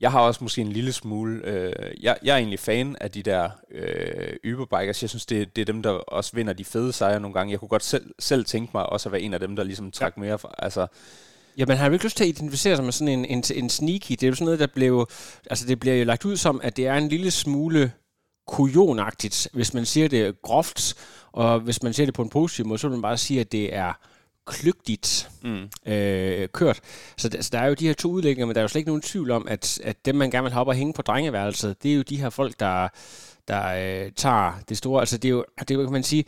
jeg har også måske en lille smule... Øh, jeg, jeg er egentlig fan af de der øh, Uberbikers. Jeg synes, det, det er dem, der også vinder de fede sejre nogle gange. Jeg kunne godt selv, selv tænke mig også at være en af dem, der ligesom trak ja. mere... For, altså, Ja, man har jo ikke lyst til at identificere sig med sådan en, en, en sneaky. Det er jo sådan noget, der blev... Altså, det bliver jo lagt ud som, at det er en lille smule kujonagtigt, hvis man siger det groft, og hvis man siger det på en positiv måde, så vil man bare sige, at det er kløgtigt mm. øh, kørt. Så, der, så der er jo de her to udlægninger, men der er jo slet ikke nogen tvivl om, at, at dem, man gerne vil have op og hænge på drengeværelset, det er jo de her folk, der, der øh, tager det store. Altså det er jo, det er jo, kan man sige,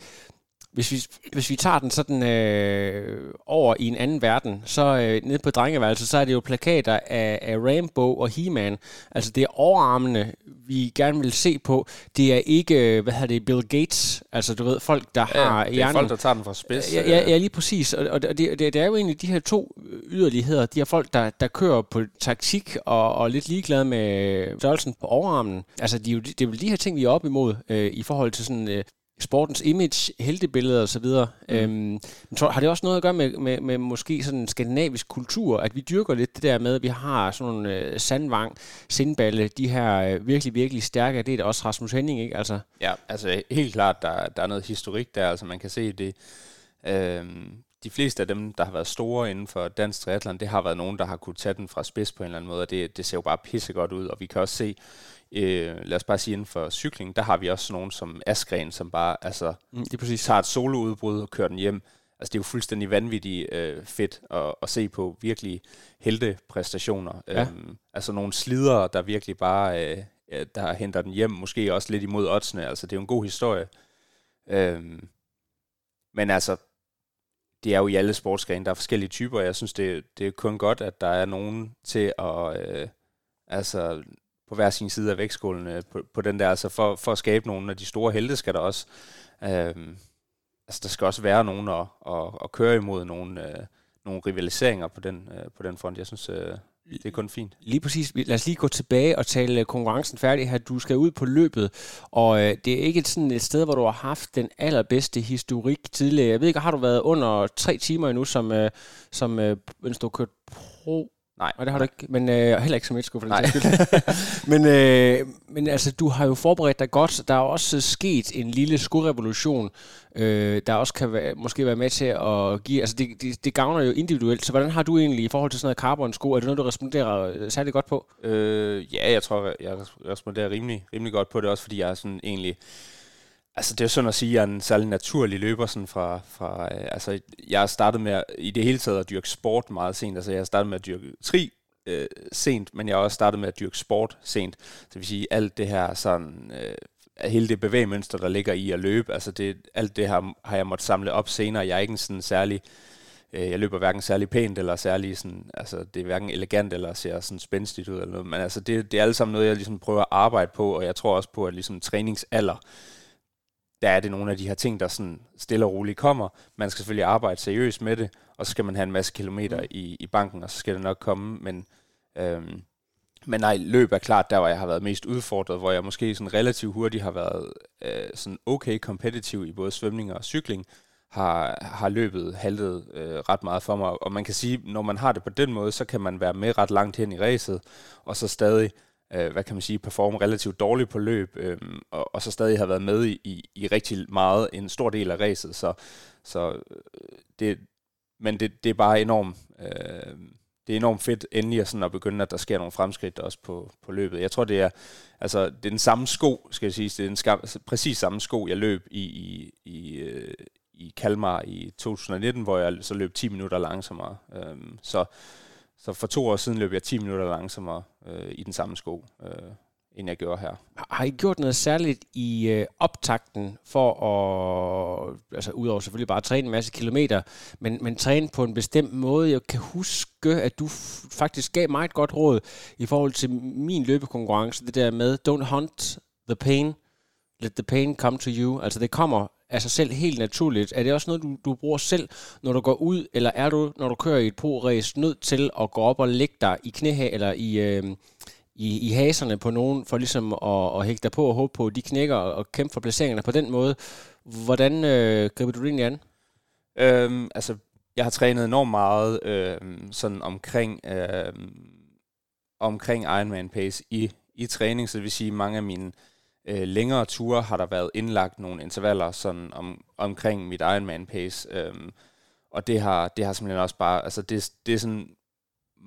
hvis vi, hvis vi tager den sådan øh, over i en anden verden, så øh, nede på drengeværelset, så er det jo plakater af, af Rainbow og He-Man. Altså det er overarmene, vi gerne vil se på. Det er ikke, hvad hedder det, Bill Gates. Altså du ved, folk, der ja, har det er hjernen. folk, der tager den fra spids. Ja, ja, ja lige præcis. Og, og det, det, det er jo egentlig de her to yderligheder. De her folk, der, der kører på taktik og, og lidt ligeglade med størrelsen på overarmen. Altså de, det er jo de her ting, vi er op imod øh, i forhold til sådan... Øh, sportens image, heltebilleder og så videre. Mm. Øhm, tror, har det også noget at gøre med, med, med måske sådan en skandinavisk kultur, at vi dyrker lidt det der med, at vi har sådan nogle øh, sandvang, sindballe, de her øh, virkelig, virkelig stærke, det er også Rasmus Henning, ikke? Altså. Ja, altså helt klart, der, der er noget historik der, altså man kan se det. Øh, de fleste af dem, der har været store inden for dansk triathlon, det har været nogen, der har kunne tage den fra spids på en eller anden måde, og det, det ser jo bare pissegodt ud, og vi kan også se, øh, lad os bare sige inden for cykling, der har vi også nogen som Askren, som bare altså, mm, det præcis. tager et soloudbrud og kører den hjem. Altså det er jo fuldstændig vanvittigt øh, fedt at, at se på virkelig heltepræstationer. Ja. Øhm, altså nogle slidere, der virkelig bare øh, der henter den hjem, måske også lidt imod oddsene. Altså, det er jo en god historie. Øhm, men altså, det er jo i alle sportsgrene, der er forskellige typer, jeg synes, det, det er kun godt, at der er nogen til at, øh, altså, på hver sin side af vægtskålen øh, på, på den der, altså for, for at skabe nogle af de store helte, skal der også, øh, altså der skal også være nogen at, at, at køre imod, nogle, øh, nogle rivaliseringer på den, øh, på den front. Jeg synes, øh, det er kun fint. Lige præcis. Lad os lige gå tilbage og tale øh, konkurrencen færdig her. Du skal ud på løbet, og øh, det er ikke sådan et sted, hvor du har haft den allerbedste historik tidligere. Jeg ved ikke, har du været under tre timer endnu, som, øh, som øh, mens du har kørt pro Nej. Og det har du ikke, men øh, heller ikke som et for den skyld. men, øh, men altså, du har jo forberedt dig godt. Der er også sket en lille skorevolution, øh, der også kan være, måske være med til at give... Altså, det, det, det gavner jo individuelt. Så hvordan har du egentlig i forhold til sådan noget carbon-sko? Er det noget, du responderer øh, særlig godt på? Øh, ja, jeg tror, jeg responderer rimelig, rimelig godt på det, også fordi jeg er sådan egentlig Altså, det er jo sådan at sige, at jeg er en særlig naturlig løber sådan fra, fra øh, altså, jeg har startet med at, i det hele taget at dyrke sport meget sent. Altså, jeg har startet med at dyrke tri øh, sent, men jeg har også startet med at dyrke sport sent. Så det vil sige, alt det her sådan, øh, hele det bevægemønster, der ligger i at løbe, altså det, alt det her har jeg måttet samle op senere. Jeg er ikke sådan særlig, øh, jeg løber hverken særlig pænt eller særlig sådan, altså det er hverken elegant eller ser sådan spændstigt ud eller noget, men altså det, det er alt sammen noget, jeg ligesom prøver at arbejde på, og jeg tror også på, at ligesom træningsalder, der er det nogle af de her ting, der sådan stille og roligt kommer. Man skal selvfølgelig arbejde seriøst med det, og så skal man have en masse kilometer mm. i, i banken, og så skal det nok komme. Men, øhm, men nej, løb er klart der, hvor jeg har været mest udfordret, hvor jeg måske sådan relativt hurtigt har været øh, sådan okay kompetitiv i både svømning og cykling, har, har løbet haltet øh, ret meget for mig. Og man kan sige, når man har det på den måde, så kan man være med ret langt hen i ræset, og så stadig øh, hvad kan man sige, performe relativt dårligt på løb, øh, og, og så stadig har været med i, i, i rigtig meget, en stor del af racet, så, så øh, det, men det, det er bare enormt, øh, det er enormt fedt endelig at, sådan at begynde, at der sker nogle fremskridt også på, på løbet. Jeg tror, det er, altså, det er den samme sko, skal jeg sige, det er den skam, præcis samme sko, jeg løb i, i, i, øh, i Kalmar i 2019, hvor jeg så løb 10 minutter langsommere. Øh, så så for to år siden løb jeg 10 minutter langsommere øh, i den samme sko, øh, end jeg gjorde her. Har I gjort noget særligt i øh, optakten for at, altså udover selvfølgelig bare at træne en masse kilometer, men, men træne på en bestemt måde? Jeg kan huske, at du faktisk gav mig et godt råd i forhold til min løbekonkurrence, det der med, don't hunt the pain, let the pain come to you. Altså det kommer af sig selv helt naturligt. Er det også noget, du, du bruger selv, når du går ud, eller er du, når du kører i et pro-race, nødt til at gå op og lægge dig i knæhæ, eller i, øh, i, i haserne på nogen, for ligesom at, at hægte dig på og håbe på, at de knækker og kæmpe for placeringerne på den måde. Hvordan øh, griber du det egentlig an? Øhm, altså, jeg har trænet enormt meget øh, sådan omkring, øh, omkring Ironman Pace i, i træning, så det vil sige, mange af mine øh, Øh, længere ture har der været indlagt nogle intervaller sådan om, omkring mit Ironman pace. Øh, og det har, det har simpelthen også bare, altså det, det er sådan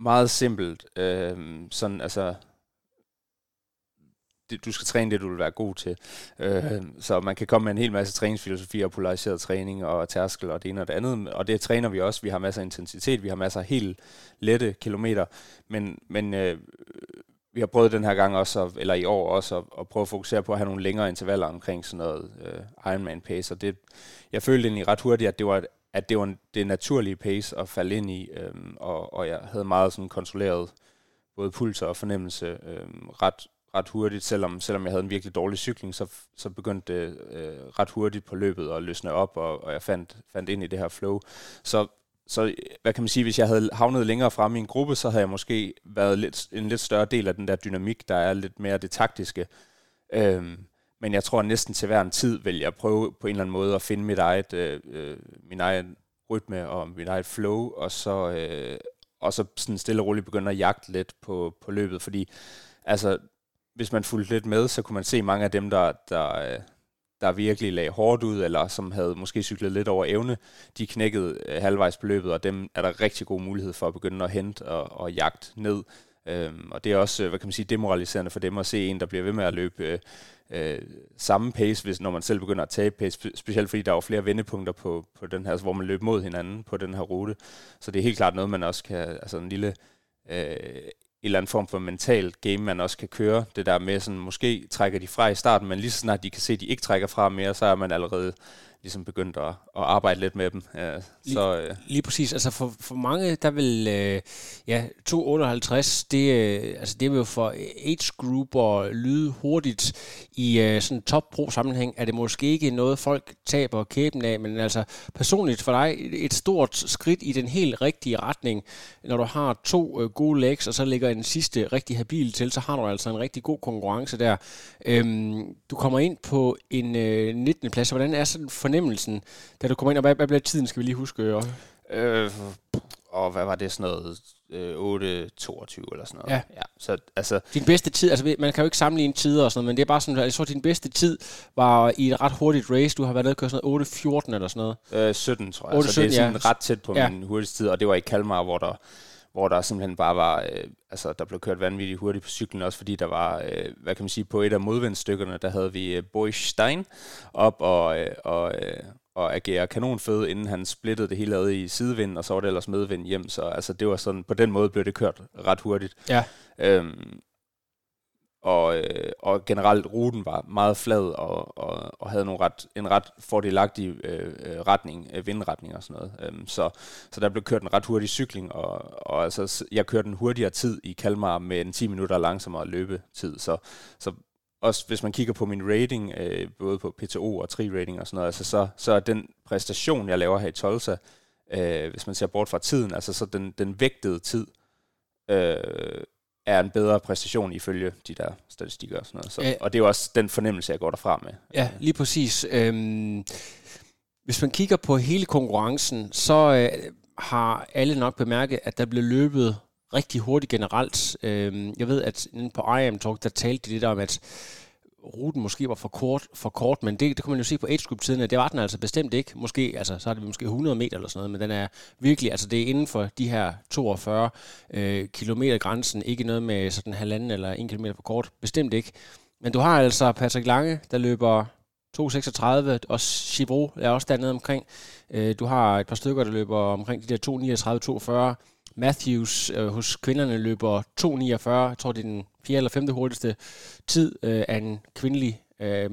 meget simpelt. øh, sådan, altså, det, du skal træne det, du vil være god til. Øh, så man kan komme med en hel masse træningsfilosofi og polariseret træning og tærskel og det ene og det andet. Og det træner vi også. Vi har masser af intensitet, vi har masser af helt lette kilometer. Men, men øh, vi har prøvet den her gang også, eller i år også, at, at prøve at fokusere på at have nogle længere intervaller omkring sådan noget øh, Ironman pace, og det, jeg følte egentlig ret hurtigt, at det var, at det var det naturlige pace at falde ind i, øh, og, og jeg havde meget sådan kontrolleret både puls og fornemmelse øh, ret, ret hurtigt, selvom, selvom jeg havde en virkelig dårlig cykling, så, så begyndte det øh, ret hurtigt på løbet at løsne op, og, og jeg fandt, fandt ind i det her flow. Så så hvad kan man sige, hvis jeg havde havnet længere frem i en gruppe, så havde jeg måske været lidt, en lidt større del af den der dynamik, der er lidt mere det taktiske. Øhm, men jeg tror at næsten til hver en tid vil jeg prøve på en eller anden måde at finde mit eget, øh, øh, min egen rytme og mit eget flow, og så, øh, og så sådan stille og roligt begynde at jagte lidt på, på løbet, fordi altså, hvis man fulgte lidt med, så kunne man se mange af dem, der, der, øh, der virkelig lagde hårdt ud, eller som havde måske cyklet lidt over evne, de knækkede øh, halvvejs på løbet, og dem er der rigtig god mulighed for at begynde at hente og, og jagte ned. Øhm, og det er også, øh, hvad kan man sige, demoraliserende for dem at se en, der bliver ved med at løbe øh, øh, samme pace, hvis, når man selv begynder at tabe pace, specielt fordi der er flere vendepunkter på, på den her, altså, hvor man løber mod hinanden på den her rute. Så det er helt klart noget, man også kan, altså en lille øh, eller anden form for mental game, man også kan køre. Det der med sådan, måske trækker de fra i starten, men lige så snart de kan se, at de ikke trækker fra mere, så er man allerede ligesom begyndt at, at arbejde lidt med dem. Ja, så, lige, øh. lige præcis. Altså for, for mange, der vil øh, ja, 258, det, øh, altså det vil jo for age og lyde hurtigt i øh, sådan top pro sammenhæng, er det måske ikke noget, folk taber kæben af, men altså personligt for dig, et stort skridt i den helt rigtige retning, når du har to øh, gode legs, og så ligger en sidste rigtig habil til, så har du altså en rigtig god konkurrence der. Øhm, du kommer ind på en øh, 19. plads, hvordan er sådan fornemmelsen, da du kommer ind, og hvad, hvad bliver tiden, skal vi lige huske? Øh, og hvad var det, sådan noget øh, 8-22 eller sådan noget. Ja. ja. Så, altså, din bedste tid, altså man kan jo ikke sammenligne tider og sådan noget, men det er bare sådan, jeg tror, din bedste tid var i et ret hurtigt race. Du har været nede og køre sådan noget 8-14 eller sådan noget. Øh, 17, tror jeg. 8, så det er sådan ja. ret tæt på ja. min hurtigste tid, og det var i Kalmar, hvor der hvor der simpelthen bare var, øh, altså der blev kørt vanvittigt hurtigt på cyklen, også fordi der var, øh, hvad kan man sige, på et af modvindstykkerne, der havde vi øh, Boy Stein op og, øh, og, øh, og agere kanonfed, inden han splittede det hele ad i sidevind, og så var det ellers medvind hjem, så altså det var sådan, på den måde blev det kørt ret hurtigt. Ja. Øhm, og, øh, og generelt ruten var meget flad og, og, og havde nogle ret, en ret fordelagtig øh, øh, retning, øh, vindretning og sådan noget. Øhm, så, så der blev kørt en ret hurtig cykling, og, og altså, jeg kørte en hurtigere tid i Kalmar med en 10 minutter langsommere løbetid. Så, så også hvis man kigger på min rating, øh, både på PTO og tri-rating og sådan noget, altså, så, så er den præstation, jeg laver her i Tolsa, øh, hvis man ser bort fra tiden, altså så den, den vægtede tid, øh, er en bedre præstation ifølge de der statistikker og sådan noget. Så, ja. Og det er jo også den fornemmelse, jeg går derfra med. Ja, lige præcis. Øhm, hvis man kigger på hele konkurrencen, så øh, har alle nok bemærket, at der blev løbet rigtig hurtigt generelt. Øhm, jeg ved, at på IAM Talk, der talte de lidt om, at ruten måske var for kort, for kort men det, det kan man jo se på age group tiden, det var den altså bestemt ikke. Måske, altså, så er det måske 100 meter eller sådan noget, men den er virkelig, altså det er inden for de her 42 øh, kilometer grænsen, ikke noget med sådan halvanden eller en kilometer for kort, bestemt ikke. Men du har altså Patrick Lange, der løber 2.36, og Chivro er også dernede omkring. Øh, du har et par stykker, der løber omkring de der 2.39-2.40. Matthews øh, hos kvinderne løber 2.49. Jeg tror, det er den fjerde eller femte hurtigste tid øh, af en kvindelig øh,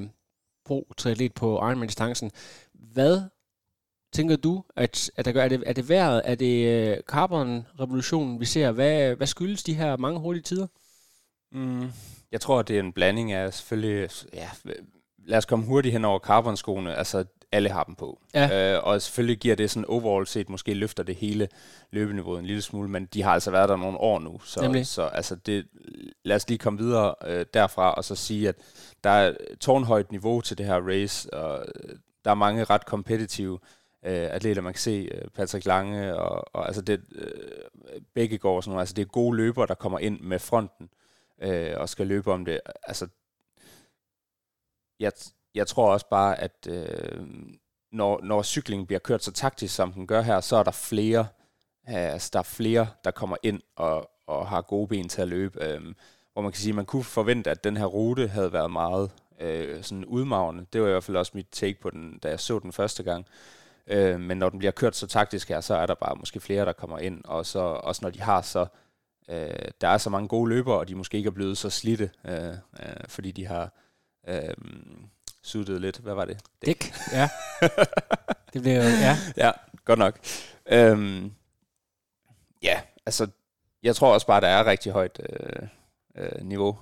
pro-triatlet på Ironman-distancen. Hvad tænker du, at, at der gør? Er det, er det vejret? Er det øh, carbon-revolutionen, vi ser? Hvad, hvad skyldes de her mange hurtige tider? Mm, jeg tror, det er en blanding af selvfølgelig... Ja, lad os komme hurtigt hen over carbonskoene. Altså, alle har dem på. Ja. Øh, og selvfølgelig giver det sådan overall set, måske løfter det hele løbeniveauet en lille smule, men de har altså været der nogle år nu. Så, så altså det, lad os lige komme videre øh, derfra, og så sige, at der er tårnhøjt niveau til det her race, og øh, der er mange ret kompetitive øh, atleter, man kan se, øh, Patrick Lange, og, og altså det, øh, begge går sådan noget, altså det er gode løbere, der kommer ind med fronten, øh, og skal løbe om det. Altså, jeg, jeg tror også bare, at øh, når, når cyklingen bliver kørt så taktisk, som den gør her, så er der flere, øh, altså der er flere, der kommer ind og, og har gode ben til at løbe. Øh, hvor man kan sige, at man kunne forvente, at den her rute havde været meget øh, sådan udmavende. Det var i hvert fald også mit take på den, da jeg så den første gang. Øh, men når den bliver kørt så taktisk her, så er der bare måske flere, der kommer ind. Og så også når de har så... Øh, der er så mange gode løbere, og de måske ikke er blevet så slidte, øh, øh, fordi de har... Øh, suttede lidt. Hvad var det? Dæk. ja. det blev jo, ja. Ja, godt nok. Øhm, ja, altså, jeg tror også bare, der er rigtig højt øh, øh, niveau.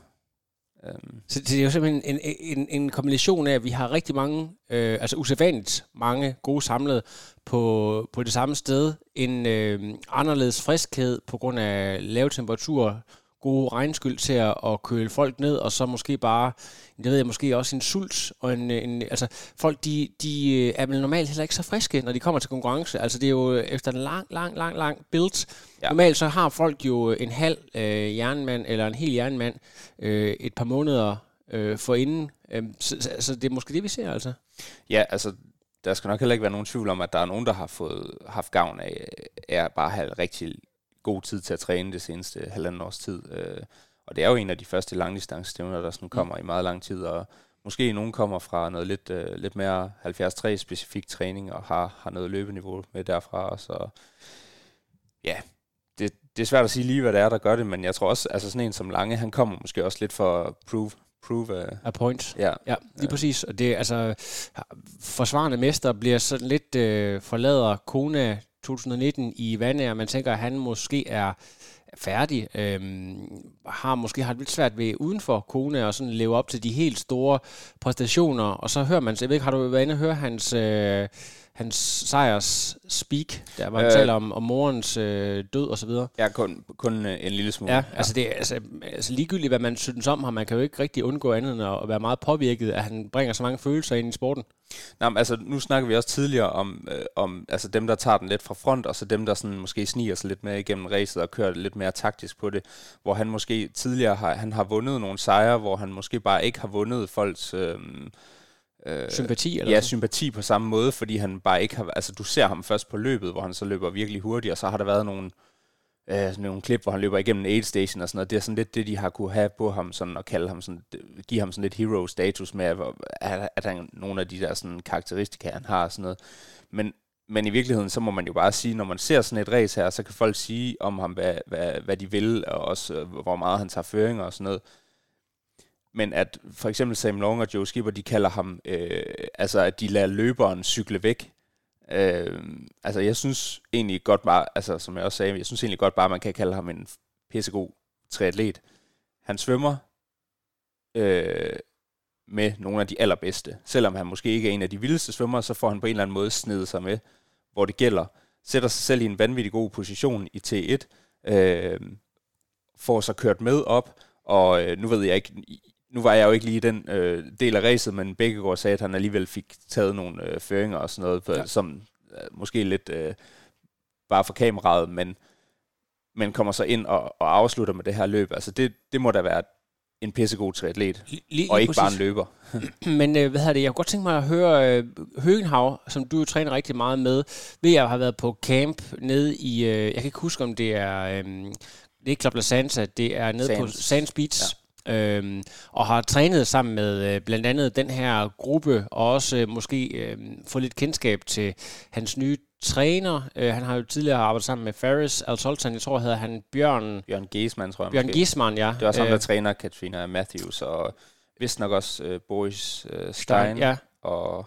Øhm. Så det er jo simpelthen en, en, en kombination af, at vi har rigtig mange, øh, altså usædvanligt mange gode samlet på, på det samme sted. En øh, anderledes friskhed på grund af lave temperaturer, gode regnskyld til at, at køle folk ned, og så måske bare, det ved jeg, måske også en sult, og en, en altså folk, de, de øh, er vel normalt heller ikke så friske, når de kommer til konkurrence. Altså det er jo efter en lang, lang, lang, lang build. Ja. Normalt så har folk jo en halv øh, jernmand, eller en hel jernmand, øh, et par måneder øh, forinden. Øh, så, så, så det er måske det, vi ser altså. Ja, altså der skal nok heller ikke være nogen tvivl om, at der er nogen, der har fået haft gavn af, er bare at have rigtig god tid til at træne det seneste halvanden års tid. Øh, og det er jo en af de første langdistancestævner, der sådan mm. kommer mm. i meget lang tid, og måske nogen kommer fra noget lidt, øh, lidt mere 73 specifik træning, og har, har noget løbeniveau med derfra, så ja, det, det er svært at sige lige, hvad det er, der gør det, men jeg tror også, altså sådan en som Lange, han kommer måske også lidt for at prove, prove uh, A point. Ja. Ja, lige præcis. Og det altså, forsvarende mester bliver sådan lidt øh, forlader Kona 2019 i Vandager. Man tænker, at han måske er færdig. øh, har måske har det lidt svært ved uden for Kona og sådan leve op til de helt store præstationer. Og så hører man, jeg ved ikke, har du været inde og høre hans... Øh, hans sejrs speak, der var han øh, taler om, om morens øh, død og så videre. Ja, kun, kun øh, en lille smule. Ja, ja. Altså, det, altså, altså ligegyldigt, hvad man synes om ham, man kan jo ikke rigtig undgå andet end at være meget påvirket, at han bringer så mange følelser ind i sporten. Nej, men altså, nu snakker vi også tidligere om, øh, om altså dem, der tager den lidt fra front, og så dem, der sådan måske sniger sig lidt mere igennem racet og kører lidt mere taktisk på det, hvor han måske tidligere har, han har vundet nogle sejre, hvor han måske bare ikke har vundet folks... Øh, Øh, sympati? Eller ja, sådan? sympati på samme måde, fordi han bare ikke har... Altså, du ser ham først på løbet, hvor han så løber virkelig hurtigt, og så har der været nogle, øh, sådan nogle klip, hvor han løber igennem aid station og sådan noget. Det er sådan lidt det, de har kunne have på ham, sådan, og kalde ham sådan, give ham sådan lidt hero-status med, at, at han nogle af de der sådan, karakteristika, han har og sådan noget. Men, men i virkeligheden, så må man jo bare sige, når man ser sådan et race her, så kan folk sige om ham, hvad, hvad, hvad de vil, og også øh, hvor meget han tager føringer og sådan noget men at for eksempel Sam Long og Joe Skipper, de kalder ham, øh, altså at de lader løberen cykle væk. Øh, altså jeg synes egentlig godt bare, altså som jeg også sagde, jeg synes egentlig godt bare, at man kan kalde ham en pissegod triatlet. Han svømmer øh, med nogle af de allerbedste. Selvom han måske ikke er en af de vildeste svømmere, så får han på en eller anden måde snedet sig med, hvor det gælder. Sætter sig selv i en vanvittig god position i T1, øh, får sig kørt med op, og øh, nu ved jeg ikke, nu var jeg jo ikke lige den øh, del af racet, men Bækkegaard sagde, at han alligevel fik taget nogle øh, føringer og sådan noget, ja. som øh, måske lidt øh, bare for kameraet, men, men kommer så ind og, og afslutter med det her løb. Altså det, det må da være en pissegod triatlet, lige, og ikke præcis. bare en løber. Men øh, hvad hedder det, jeg kunne godt tænke mig at høre øh, Høgenhav, som du jo træner rigtig meget med, ved jeg har været på camp nede i, øh, jeg kan ikke huske om det er, øh, det er ikke Club La Santa, det er nede Sands. på Sands Beach, ja Øhm, og har trænet sammen med øh, blandt andet den her gruppe, og også øh, måske øh, få lidt kendskab til hans nye træner. Øh, han har jo tidligere arbejdet sammen med Ferris Al Sultan. Jeg tror, hedder han Bjørn... Bjørn Giesmann, tror jeg Bjørn Giesmann, ja. Det var sammen, der øh, træner Katrina Matthews, og vist nok også øh, Boris øh, Stein, Stein ja. og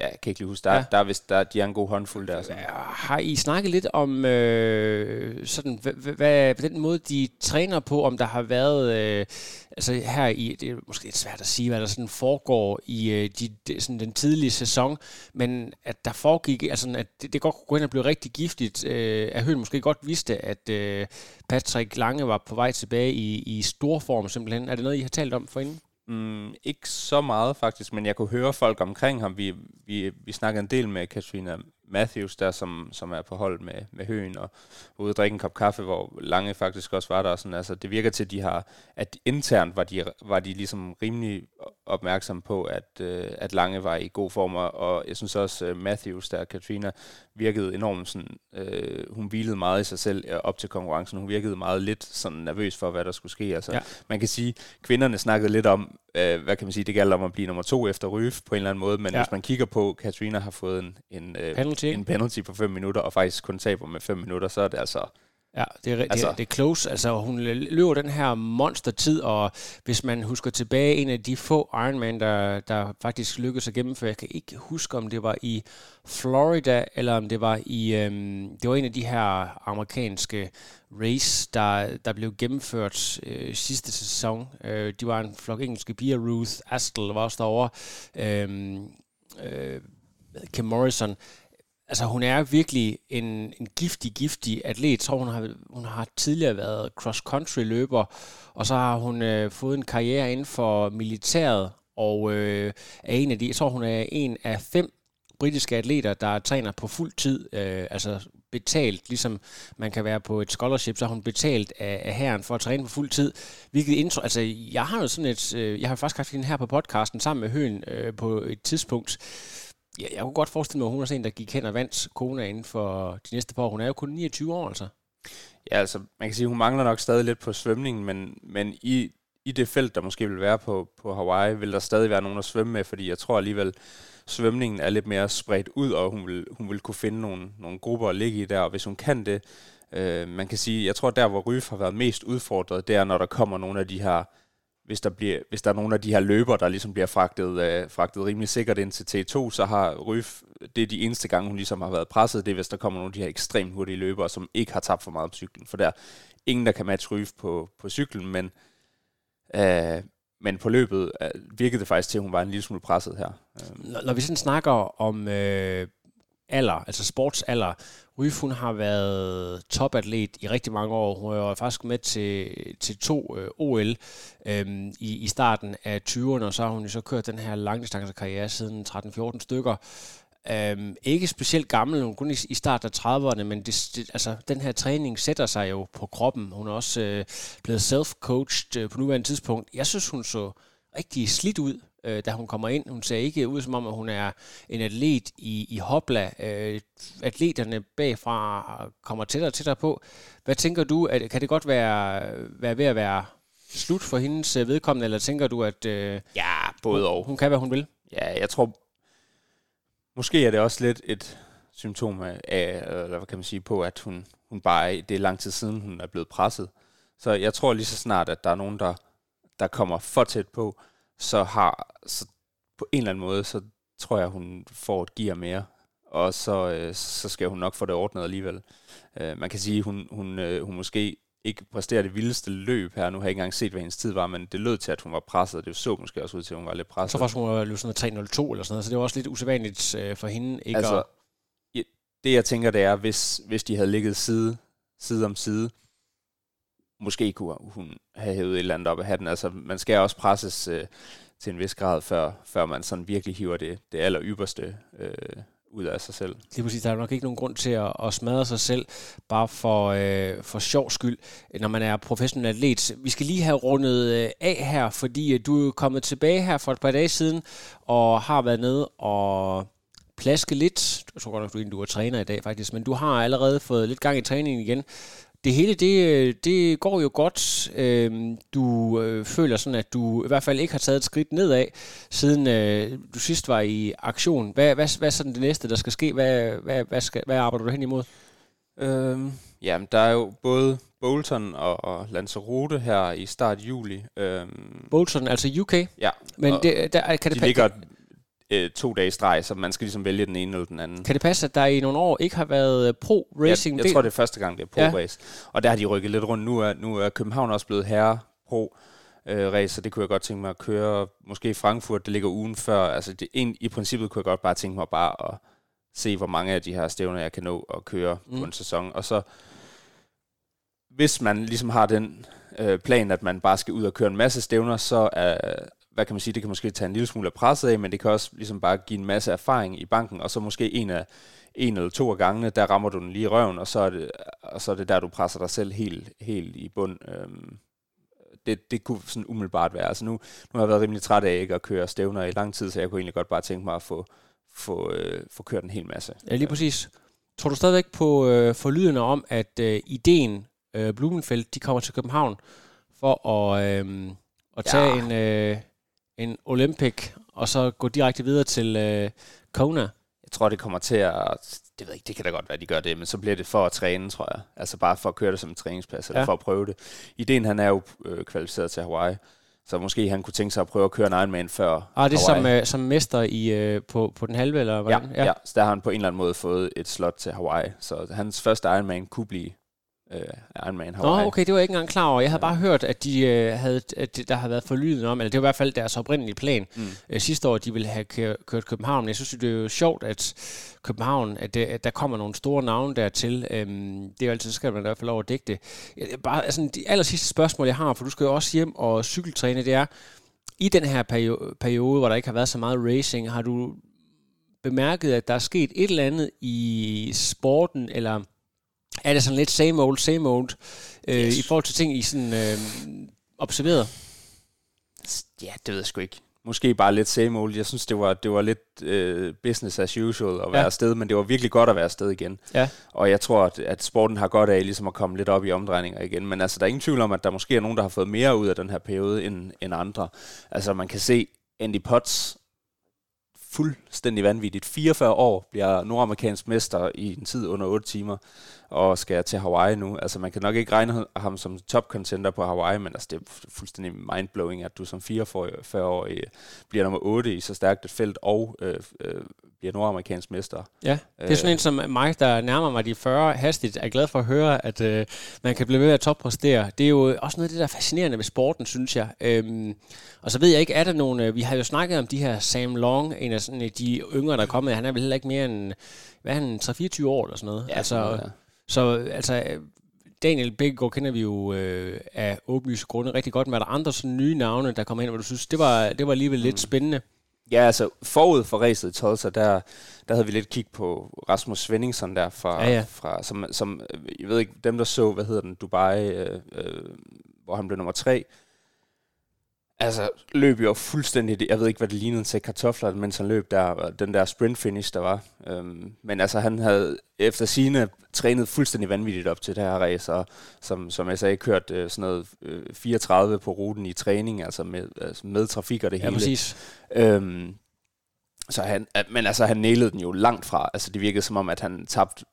Ja, jeg kan ikke lige huske. Der, ja. der, er vist, der, de er en god håndfuld der. Sådan. Har I snakket lidt om øh, sådan, hvad, den måde, de træner på, om der har været, øh, altså her i, det er måske lidt svært at sige, hvad der sådan foregår i øh, de, de, sådan den tidlige sæson, men at der foregik, altså at det, det godt kunne gå ind og blive rigtig giftigt. Øh, at Høen måske godt vidste, at øh, Patrick Lange var på vej tilbage i, i stor form simpelthen. Er det noget, I har talt om forinden? Mm, ikke så meget faktisk, men jeg kunne høre folk omkring ham. Vi, vi, vi snakkede en del med Katrina Matthews, der som, som er på hold med, med Høen, og ude at drikke en kop kaffe, hvor Lange faktisk også var der. Sådan, altså, det virker til, at de har, at internt var de, var de ligesom rimelig opmærksom på, at, øh, at Lange var i god form, og jeg synes også, uh, Matthews, der Katrina, virkede enormt sådan, øh, hun hvilede meget i sig selv øh, op til konkurrencen. Hun virkede meget lidt sådan nervøs for, hvad der skulle ske. Altså, ja. Man kan sige, kvinderne snakkede lidt om, øh, hvad kan man sige, det gælder om at blive nummer to efter Ryf på en eller anden måde, men ja. hvis man kigger på, Katrina har fået en, en, øh, penalty. en penalty på 5 minutter, og faktisk kun taber med 5 minutter, så er det altså Ja, det er, altså, det, det er close. Altså, hun løber den her monstertid, og hvis man husker tilbage, en af de få Ironman, der, der faktisk lykkedes at gennemføre, jeg kan ikke huske, om det var i Florida, eller om det var i, øhm, det var en af de her amerikanske race, der, der blev gennemført øh, sidste sæson. Øh, de var en flok engelske piger, Ruth Astle var også derovre, øhm, øh, Kim Morrison, altså hun er virkelig en, en giftig, giftig atlet. Så hun har, hun har tidligere været cross-country løber, og så har hun øh, fået en karriere inden for militæret, og øh, er en af de, jeg tror, hun er en af fem britiske atleter, der træner på fuld tid, øh, altså betalt, ligesom man kan være på et scholarship, så har hun betalt af, af herren for at træne på fuld tid. Hvilket intro, altså jeg har jo sådan et, øh, jeg har faktisk haft hende her på podcasten sammen med Høen øh, på et tidspunkt, Ja, jeg kunne godt forestille mig, at hun er en, der gik hen og vandt kona inden for de næste par år. Hun er jo kun 29 år, altså. Ja, altså, man kan sige, at hun mangler nok stadig lidt på svømningen, men, men i, i det felt, der måske vil være på, på Hawaii, vil der stadig være nogen at svømme med, fordi jeg tror alligevel, svømningen er lidt mere spredt ud, og hun vil, hun vil kunne finde nogle, nogle grupper at ligge i der, og hvis hun kan det, Øh, man kan sige, jeg tror, der hvor Ryf har været mest udfordret, det er, når der kommer nogle af de her, hvis der, bliver, hvis der er nogle af de her løber, der ligesom bliver fragtet, øh, fragtet rimelig sikkert ind til T2, så har Ryf, det er de eneste gange, hun ligesom har været presset, det er, hvis der kommer nogle af de her ekstremt hurtige løbere, som ikke har tabt for meget på cyklen, for der er ingen, der kan matche Ryf på, på cyklen, men, øh, men på løbet øh, virkede det faktisk til, at hun var en lille smule presset her. Når, når vi sådan snakker om øh, alder, altså sportsalder, Ryf, hun har været topatlet i rigtig mange år. Hun var faktisk med til, til to øh, OL øh, i, i starten af 20'erne, og så har hun jo så kørt den her langdistancekarriere siden 13-14 stykker. Øhm, ikke specielt gammel, hun kun i, i starten af 30'erne, men det, det, altså, den her træning sætter sig jo på kroppen. Hun er også øh, blevet self-coached øh, på nuværende tidspunkt. Jeg synes, hun så rigtig slidt ud øh, da hun kommer ind. Hun ser ikke ud som om, at hun er en atlet i, i hopla. Øh, atleterne bagfra kommer tættere og tættere på. Hvad tænker du? At, kan det godt være, være ved at være slut for hendes øh, vedkommende, eller tænker du, at øh, ja, både og. hun kan, hvad hun vil? Ja, jeg tror, måske er det også lidt et symptom af, eller hvad kan man sige, på, at hun, hun bare, det er lang tid siden, hun er blevet presset. Så jeg tror lige så snart, at der er nogen, der, der kommer for tæt på, så har så på en eller anden måde, så tror jeg, hun får et gear mere, og så, øh, så skal hun nok få det ordnet alligevel. Øh, man kan sige, hun, hun, øh, hun måske ikke præsterer det vildeste løb her. Nu har jeg ikke engang set, hvad hendes tid var, men det lød til, at hun var presset. Det så måske også ud til, at hun var lidt presset. Så faktisk, hun var løbet sådan noget 302 eller sådan noget, så det var også lidt usædvanligt øh, for hende. Ikke altså, at... det jeg tænker, det er, hvis, hvis de havde ligget side, side om side, måske kunne hun have hævet et eller andet op af hatten. Altså, man skal også presses øh, til en vis grad, før, før man sådan virkelig hiver det, det aller ypperste øh, ud af sig selv. Lige præcis, der er nok ikke nogen grund til at, at smadre sig selv, bare for, øh, for sjov skyld, når man er professionel atlet. Vi skal lige have rundet øh, af her, fordi øh, du er kommet tilbage her for et par dage siden, og har været nede og plaske lidt. Jeg tror godt nok, du er træner i dag faktisk, men du har allerede fået lidt gang i træningen igen det hele, det, det går jo godt. Øhm, du øh, føler sådan, at du i hvert fald ikke har taget et skridt nedad, siden øh, du sidst var i aktion. Hvad, hvad, hvad er sådan det næste, der skal ske? Hvad, hvad, hvad, skal, hvad arbejder du hen imod? Øhm, jamen, der er jo både Bolton og, og Lanzarote her i start juli. Øhm, Bolton, altså UK? Ja. Men det, der, kan de det ligger øh, to dage streg, så man skal ligesom vælge den ene eller den anden. Kan det passe, at der i nogle år ikke har været øh, pro-racing? Jeg, jeg tror, det er første gang, det er pro-race. Ja. Og der har de rykket lidt rundt. Nu er, nu er København også blevet herre pro øh, race, så det kunne jeg godt tænke mig at køre. Måske i Frankfurt, det ligger ugen før. Altså det, en, i princippet kunne jeg godt bare tænke mig bare at se, hvor mange af de her stævner, jeg kan nå at køre mm. på en sæson. Og så, hvis man ligesom har den øh, plan, at man bare skal ud og køre en masse stævner, så er, hvad kan man sige, det kan måske tage en lille smule af presset af, men det kan også ligesom bare give en masse erfaring i banken, og så måske en af en eller to af gangene, der rammer du den lige i røven, og så er det, og så er det der, du presser dig selv helt, helt i bund. Øhm, det, det kunne sådan umiddelbart være. Altså nu, nu har jeg været rimelig træt af ikke at køre stævner i lang tid, så jeg kunne egentlig godt bare tænke mig at få, få, øh, få kørt en hel masse. Ja, lige præcis. Tror du stadigvæk på øh, forlydende om, at øh, ideen øh, Blumenfeldt, de kommer til København for at, øh, at tage ja. en, øh, en Olympic, og så gå direkte videre til øh, Kona? Jeg tror, det kommer til at... Det ved ikke, det kan da godt være, de gør det, men så bliver det for at træne, tror jeg. Altså bare for at køre det som en træningsplads, eller ja. for at prøve det. Ideen, han er jo øh, kvalificeret til Hawaii, så måske han kunne tænke sig at prøve at køre en Ironman før Ah, det er som, øh, som mester i, øh, på, på den halve, eller hvordan? Ja, ja. ja, så der har han på en eller anden måde fået et slot til Hawaii. Så hans første Ironman kunne blive øh, Ironman Hawaii. Nå, okay, det var jeg ikke engang klar over. Jeg havde bare hørt, at, de, øh, havde, at der har været forlyden om, eller det var i hvert fald deres oprindelige plan. Mm. Øh, sidste år, de ville have kørt København. Jeg synes, det er jo sjovt, at København, at, det, at der kommer nogle store navne dertil. Øhm, det er jo altid, så skal man i hvert fald over at dække det. Bare, altså, de aller sidste spørgsmål, jeg har, for du skal jo også hjem og cykeltræne, det er, i den her periode, periode, hvor der ikke har været så meget racing, har du bemærket, at der er sket et eller andet i sporten, eller er det sådan lidt same old, same old, øh, yes. i forhold til ting, I sådan øh, observeret? Ja, det ved jeg sgu ikke. Måske bare lidt same old. Jeg synes, det var, det var lidt øh, business as usual at være ja. afsted, men det var virkelig godt at være afsted igen. Ja. Og jeg tror, at, at sporten har godt af ligesom at komme lidt op i omdrejninger igen. Men altså, der er ingen tvivl om, at der måske er nogen, der har fået mere ud af den her periode end, end andre. Altså, man kan se Andy Potts fuldstændig vanvittigt. 44 år bliver nordamerikansk mester i en tid under 8 timer, og skal til Hawaii nu. Altså man kan nok ikke regne ham som top contender på Hawaii, men altså, det er fuldstændig mindblowing, at du som 44 år bliver nummer 8 i så stærkt et felt, og øh, øh, bliver nordamerikansk mester. Ja, det er sådan en som mig, der nærmer mig de 40 hastigt, er glad for at høre, at øh, man kan blive ved at toppræstere. Det er jo også noget af det, der er fascinerende ved sporten, synes jeg. Øhm, og så ved jeg ikke, er der nogen... Øh, vi har jo snakket om de her Sam Long, en af sådan, de yngre, der er kommet. Han er vel heller ikke mere end, hvad er han, 3-24 år eller sådan noget. Ja, altså, ja. Så altså, Daniel Bækkegaard kender vi jo øh, af åbenlyse grunde rigtig godt, men er der andre sådan nye navne, der kommer ind, hvor du synes, det var, det var alligevel mm. lidt spændende? Ja, altså forud for racet i Tulsa, der, der havde vi lidt kig på Rasmus Svenningsson der, fra, ja, ja. fra, som, som, jeg ved ikke, dem der så, hvad hedder den, Dubai, øh, øh, hvor han blev nummer tre, Altså, løb jo fuldstændig, jeg ved ikke, hvad det lignede til kartofler, mens han løb der, den der sprint finish, der var. Øhm, men altså, han havde efter sine trænet fuldstændig vanvittigt op til det her race, og som, som jeg sagde, kørt øh, sådan noget øh, 34 på ruten i træning, altså med, altså med trafik og det ja, hele. præcis. Øhm, så han, men altså, han nailede den jo langt fra. Altså, det virkede som om, at han tabte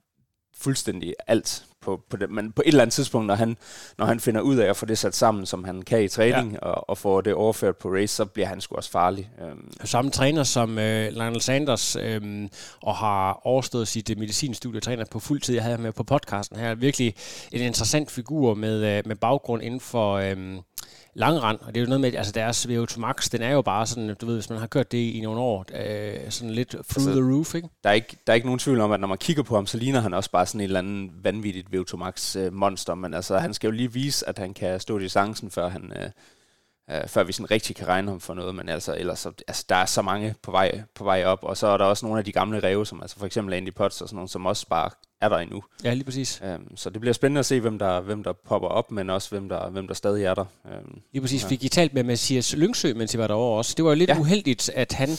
fuldstændig alt på, på det. Men på et eller andet tidspunkt, når han, når han finder ud af at få det sat sammen, som han kan i træning, ja. og, og få det overført på race, så bliver han sgu også farlig. Øhm. Samme træner som øh, Lionel Sanders, øh, og har overstået sit øh, medicinstudie, træner på fuld tid. Jeg havde med på podcasten her. Virkelig en interessant figur med, øh, med baggrund inden for... Øh, langrand, og det er jo noget med, altså deres VO2 max, den er jo bare sådan, du ved, hvis man har kørt det i nogle år, øh, sådan lidt through altså, the roof, ikke? Der er ikke, der er ikke nogen tvivl om, at når man kigger på ham, så ligner han også bare sådan en eller anden vanvittigt VO2 max øh, monster, men altså, han skal jo lige vise, at han kan stå distancen, før han... Øh, øh, før vi sådan rigtig kan regne ham for noget, men altså, ellers så, altså, der er så mange på vej, på vej op, og så er der også nogle af de gamle ræve, som altså for eksempel Andy Potts og sådan nogle, som også bare er der endnu. Ja, lige præcis. Øhm, så det bliver spændende at se, hvem der, hvem der popper op, men også hvem der, hvem der stadig er der. Øhm, lige præcis. Ja. Fik I talt med Mathias Lyngsø, mens I var derovre også. Det var jo lidt ja. uheldigt, at han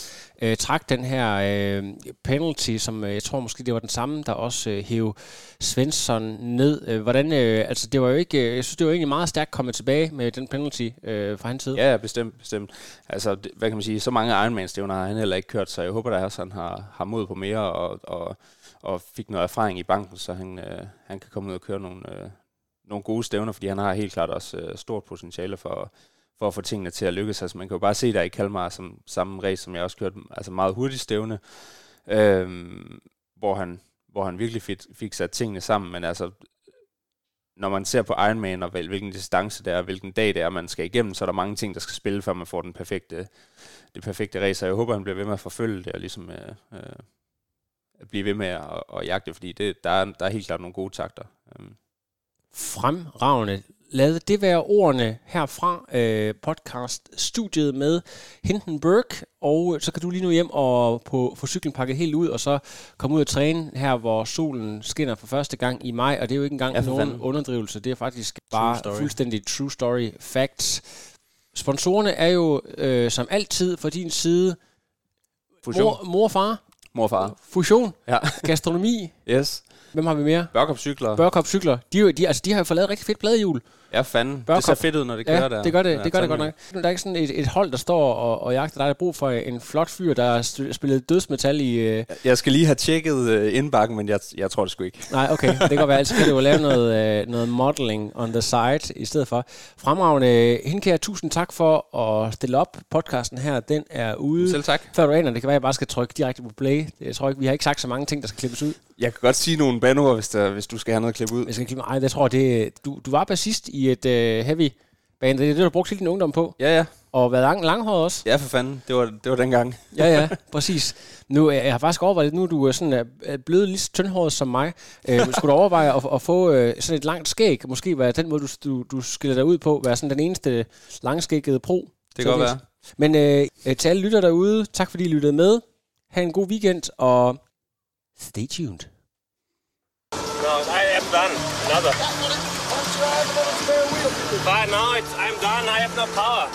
øh, trak den her øh, penalty, som øh, jeg tror måske det var den samme, der også øh, hæv Svensson ned. Øh, hvordan, øh, altså det var jo ikke, øh, jeg synes det var egentlig meget stærkt kommet tilbage med den penalty øh, fra hans side. Ja, bestemt, bestemt. Altså, det, hvad kan man sige, så mange Ironman-stævner har han heller ikke kørt, så jeg håber da også, at han har, har mod på mere, og, og og fik noget erfaring i banken, så han, øh, han kan komme ud og køre nogle, øh, nogle gode stævner, fordi han har helt klart også øh, stort potentiale for, for at få tingene til at lykkes. Altså man kan jo bare se der i Kalmar, som samme race, som jeg også kørte, altså meget hurtigt stævne, øh, hvor, han, hvor han virkelig fik, fik sat tingene sammen, men altså når man ser på Ironman, og hvilken distance det er, hvilken dag det er, man skal igennem, så er der mange ting, der skal spille, før man får den perfekte, det perfekte race. Og jeg håber, han bliver ved med at forfølge det, og ligesom øh, øh, blive ved med at, at jagte, fordi det, der, er, der er helt klart nogle gode takter. Øhm. Fremragende. Lad det være ordene herfra øh, podcast-studiet med Hindenburg, og så kan du lige nu hjem og på, få cyklen pakket helt ud, og så komme ud og træne her, hvor solen skinner for første gang i maj, og det er jo ikke engang ja, nogen fanden. underdrivelse, det er faktisk bare story. fuldstændig true story facts. Sponsorerne er jo øh, som altid fra din side Fusion. mor, mor og far, Mor og far. Fusion. Ja. Gastronomi. Yes. Hvem har vi mere? Børkop Cykler. Børkop Cykler. De, de, altså, de har jo fået lavet rigtig fedt pladehjul. Ja, fanden. Børkop. Det ser fedt ud, når det kører ja, der. det gør det, ja, det, gør det godt nok. Der er ikke sådan et, et hold, der står og, og jagter. Der er brug for en flot fyr, der har spillet dødsmetal i... Uh... Jeg skal lige have tjekket uh, indbakken, men jeg, jeg tror det sgu ikke. Nej, okay. Det kan være. Altså kan du jo lave noget, uh, noget modeling on the side i stedet for. Fremragende. Hinkær, tusind tak for at stille op. Podcasten her, den er ude. Selv tak. Før du aner, det kan være, at jeg bare skal trykke direkte på play. Jeg tror ikke, vi har ikke sagt så mange ting, der skal klippes ud. Jeg kan godt sige nogle banord, hvis, der, hvis du skal have noget at klippe ud. Jeg skal klippe, ej, det tror jeg, det, du, du var bassist i et uh, heavy band. Det er det, du har brugt hele din ungdom på. Ja, ja. Og været lang, langhåret også. Ja, for fanden. Det var, det var dengang. ja, ja, præcis. Nu, jeg har faktisk overvejet, nu du er sådan er blevet lige så tyndhåret som mig. Øh, skulle du overveje at, at få øh, sådan et langt skæg? Måske være den måde, du, du, du skiller dig ud på, være sådan den eneste langskæggede pro. Det kan godt være. Men øh, til alle lytter derude, tak fordi I lyttede med. Ha' en god weekend, og stay tuned. No, I am done. Another. But now it's, I'm done. I have no power.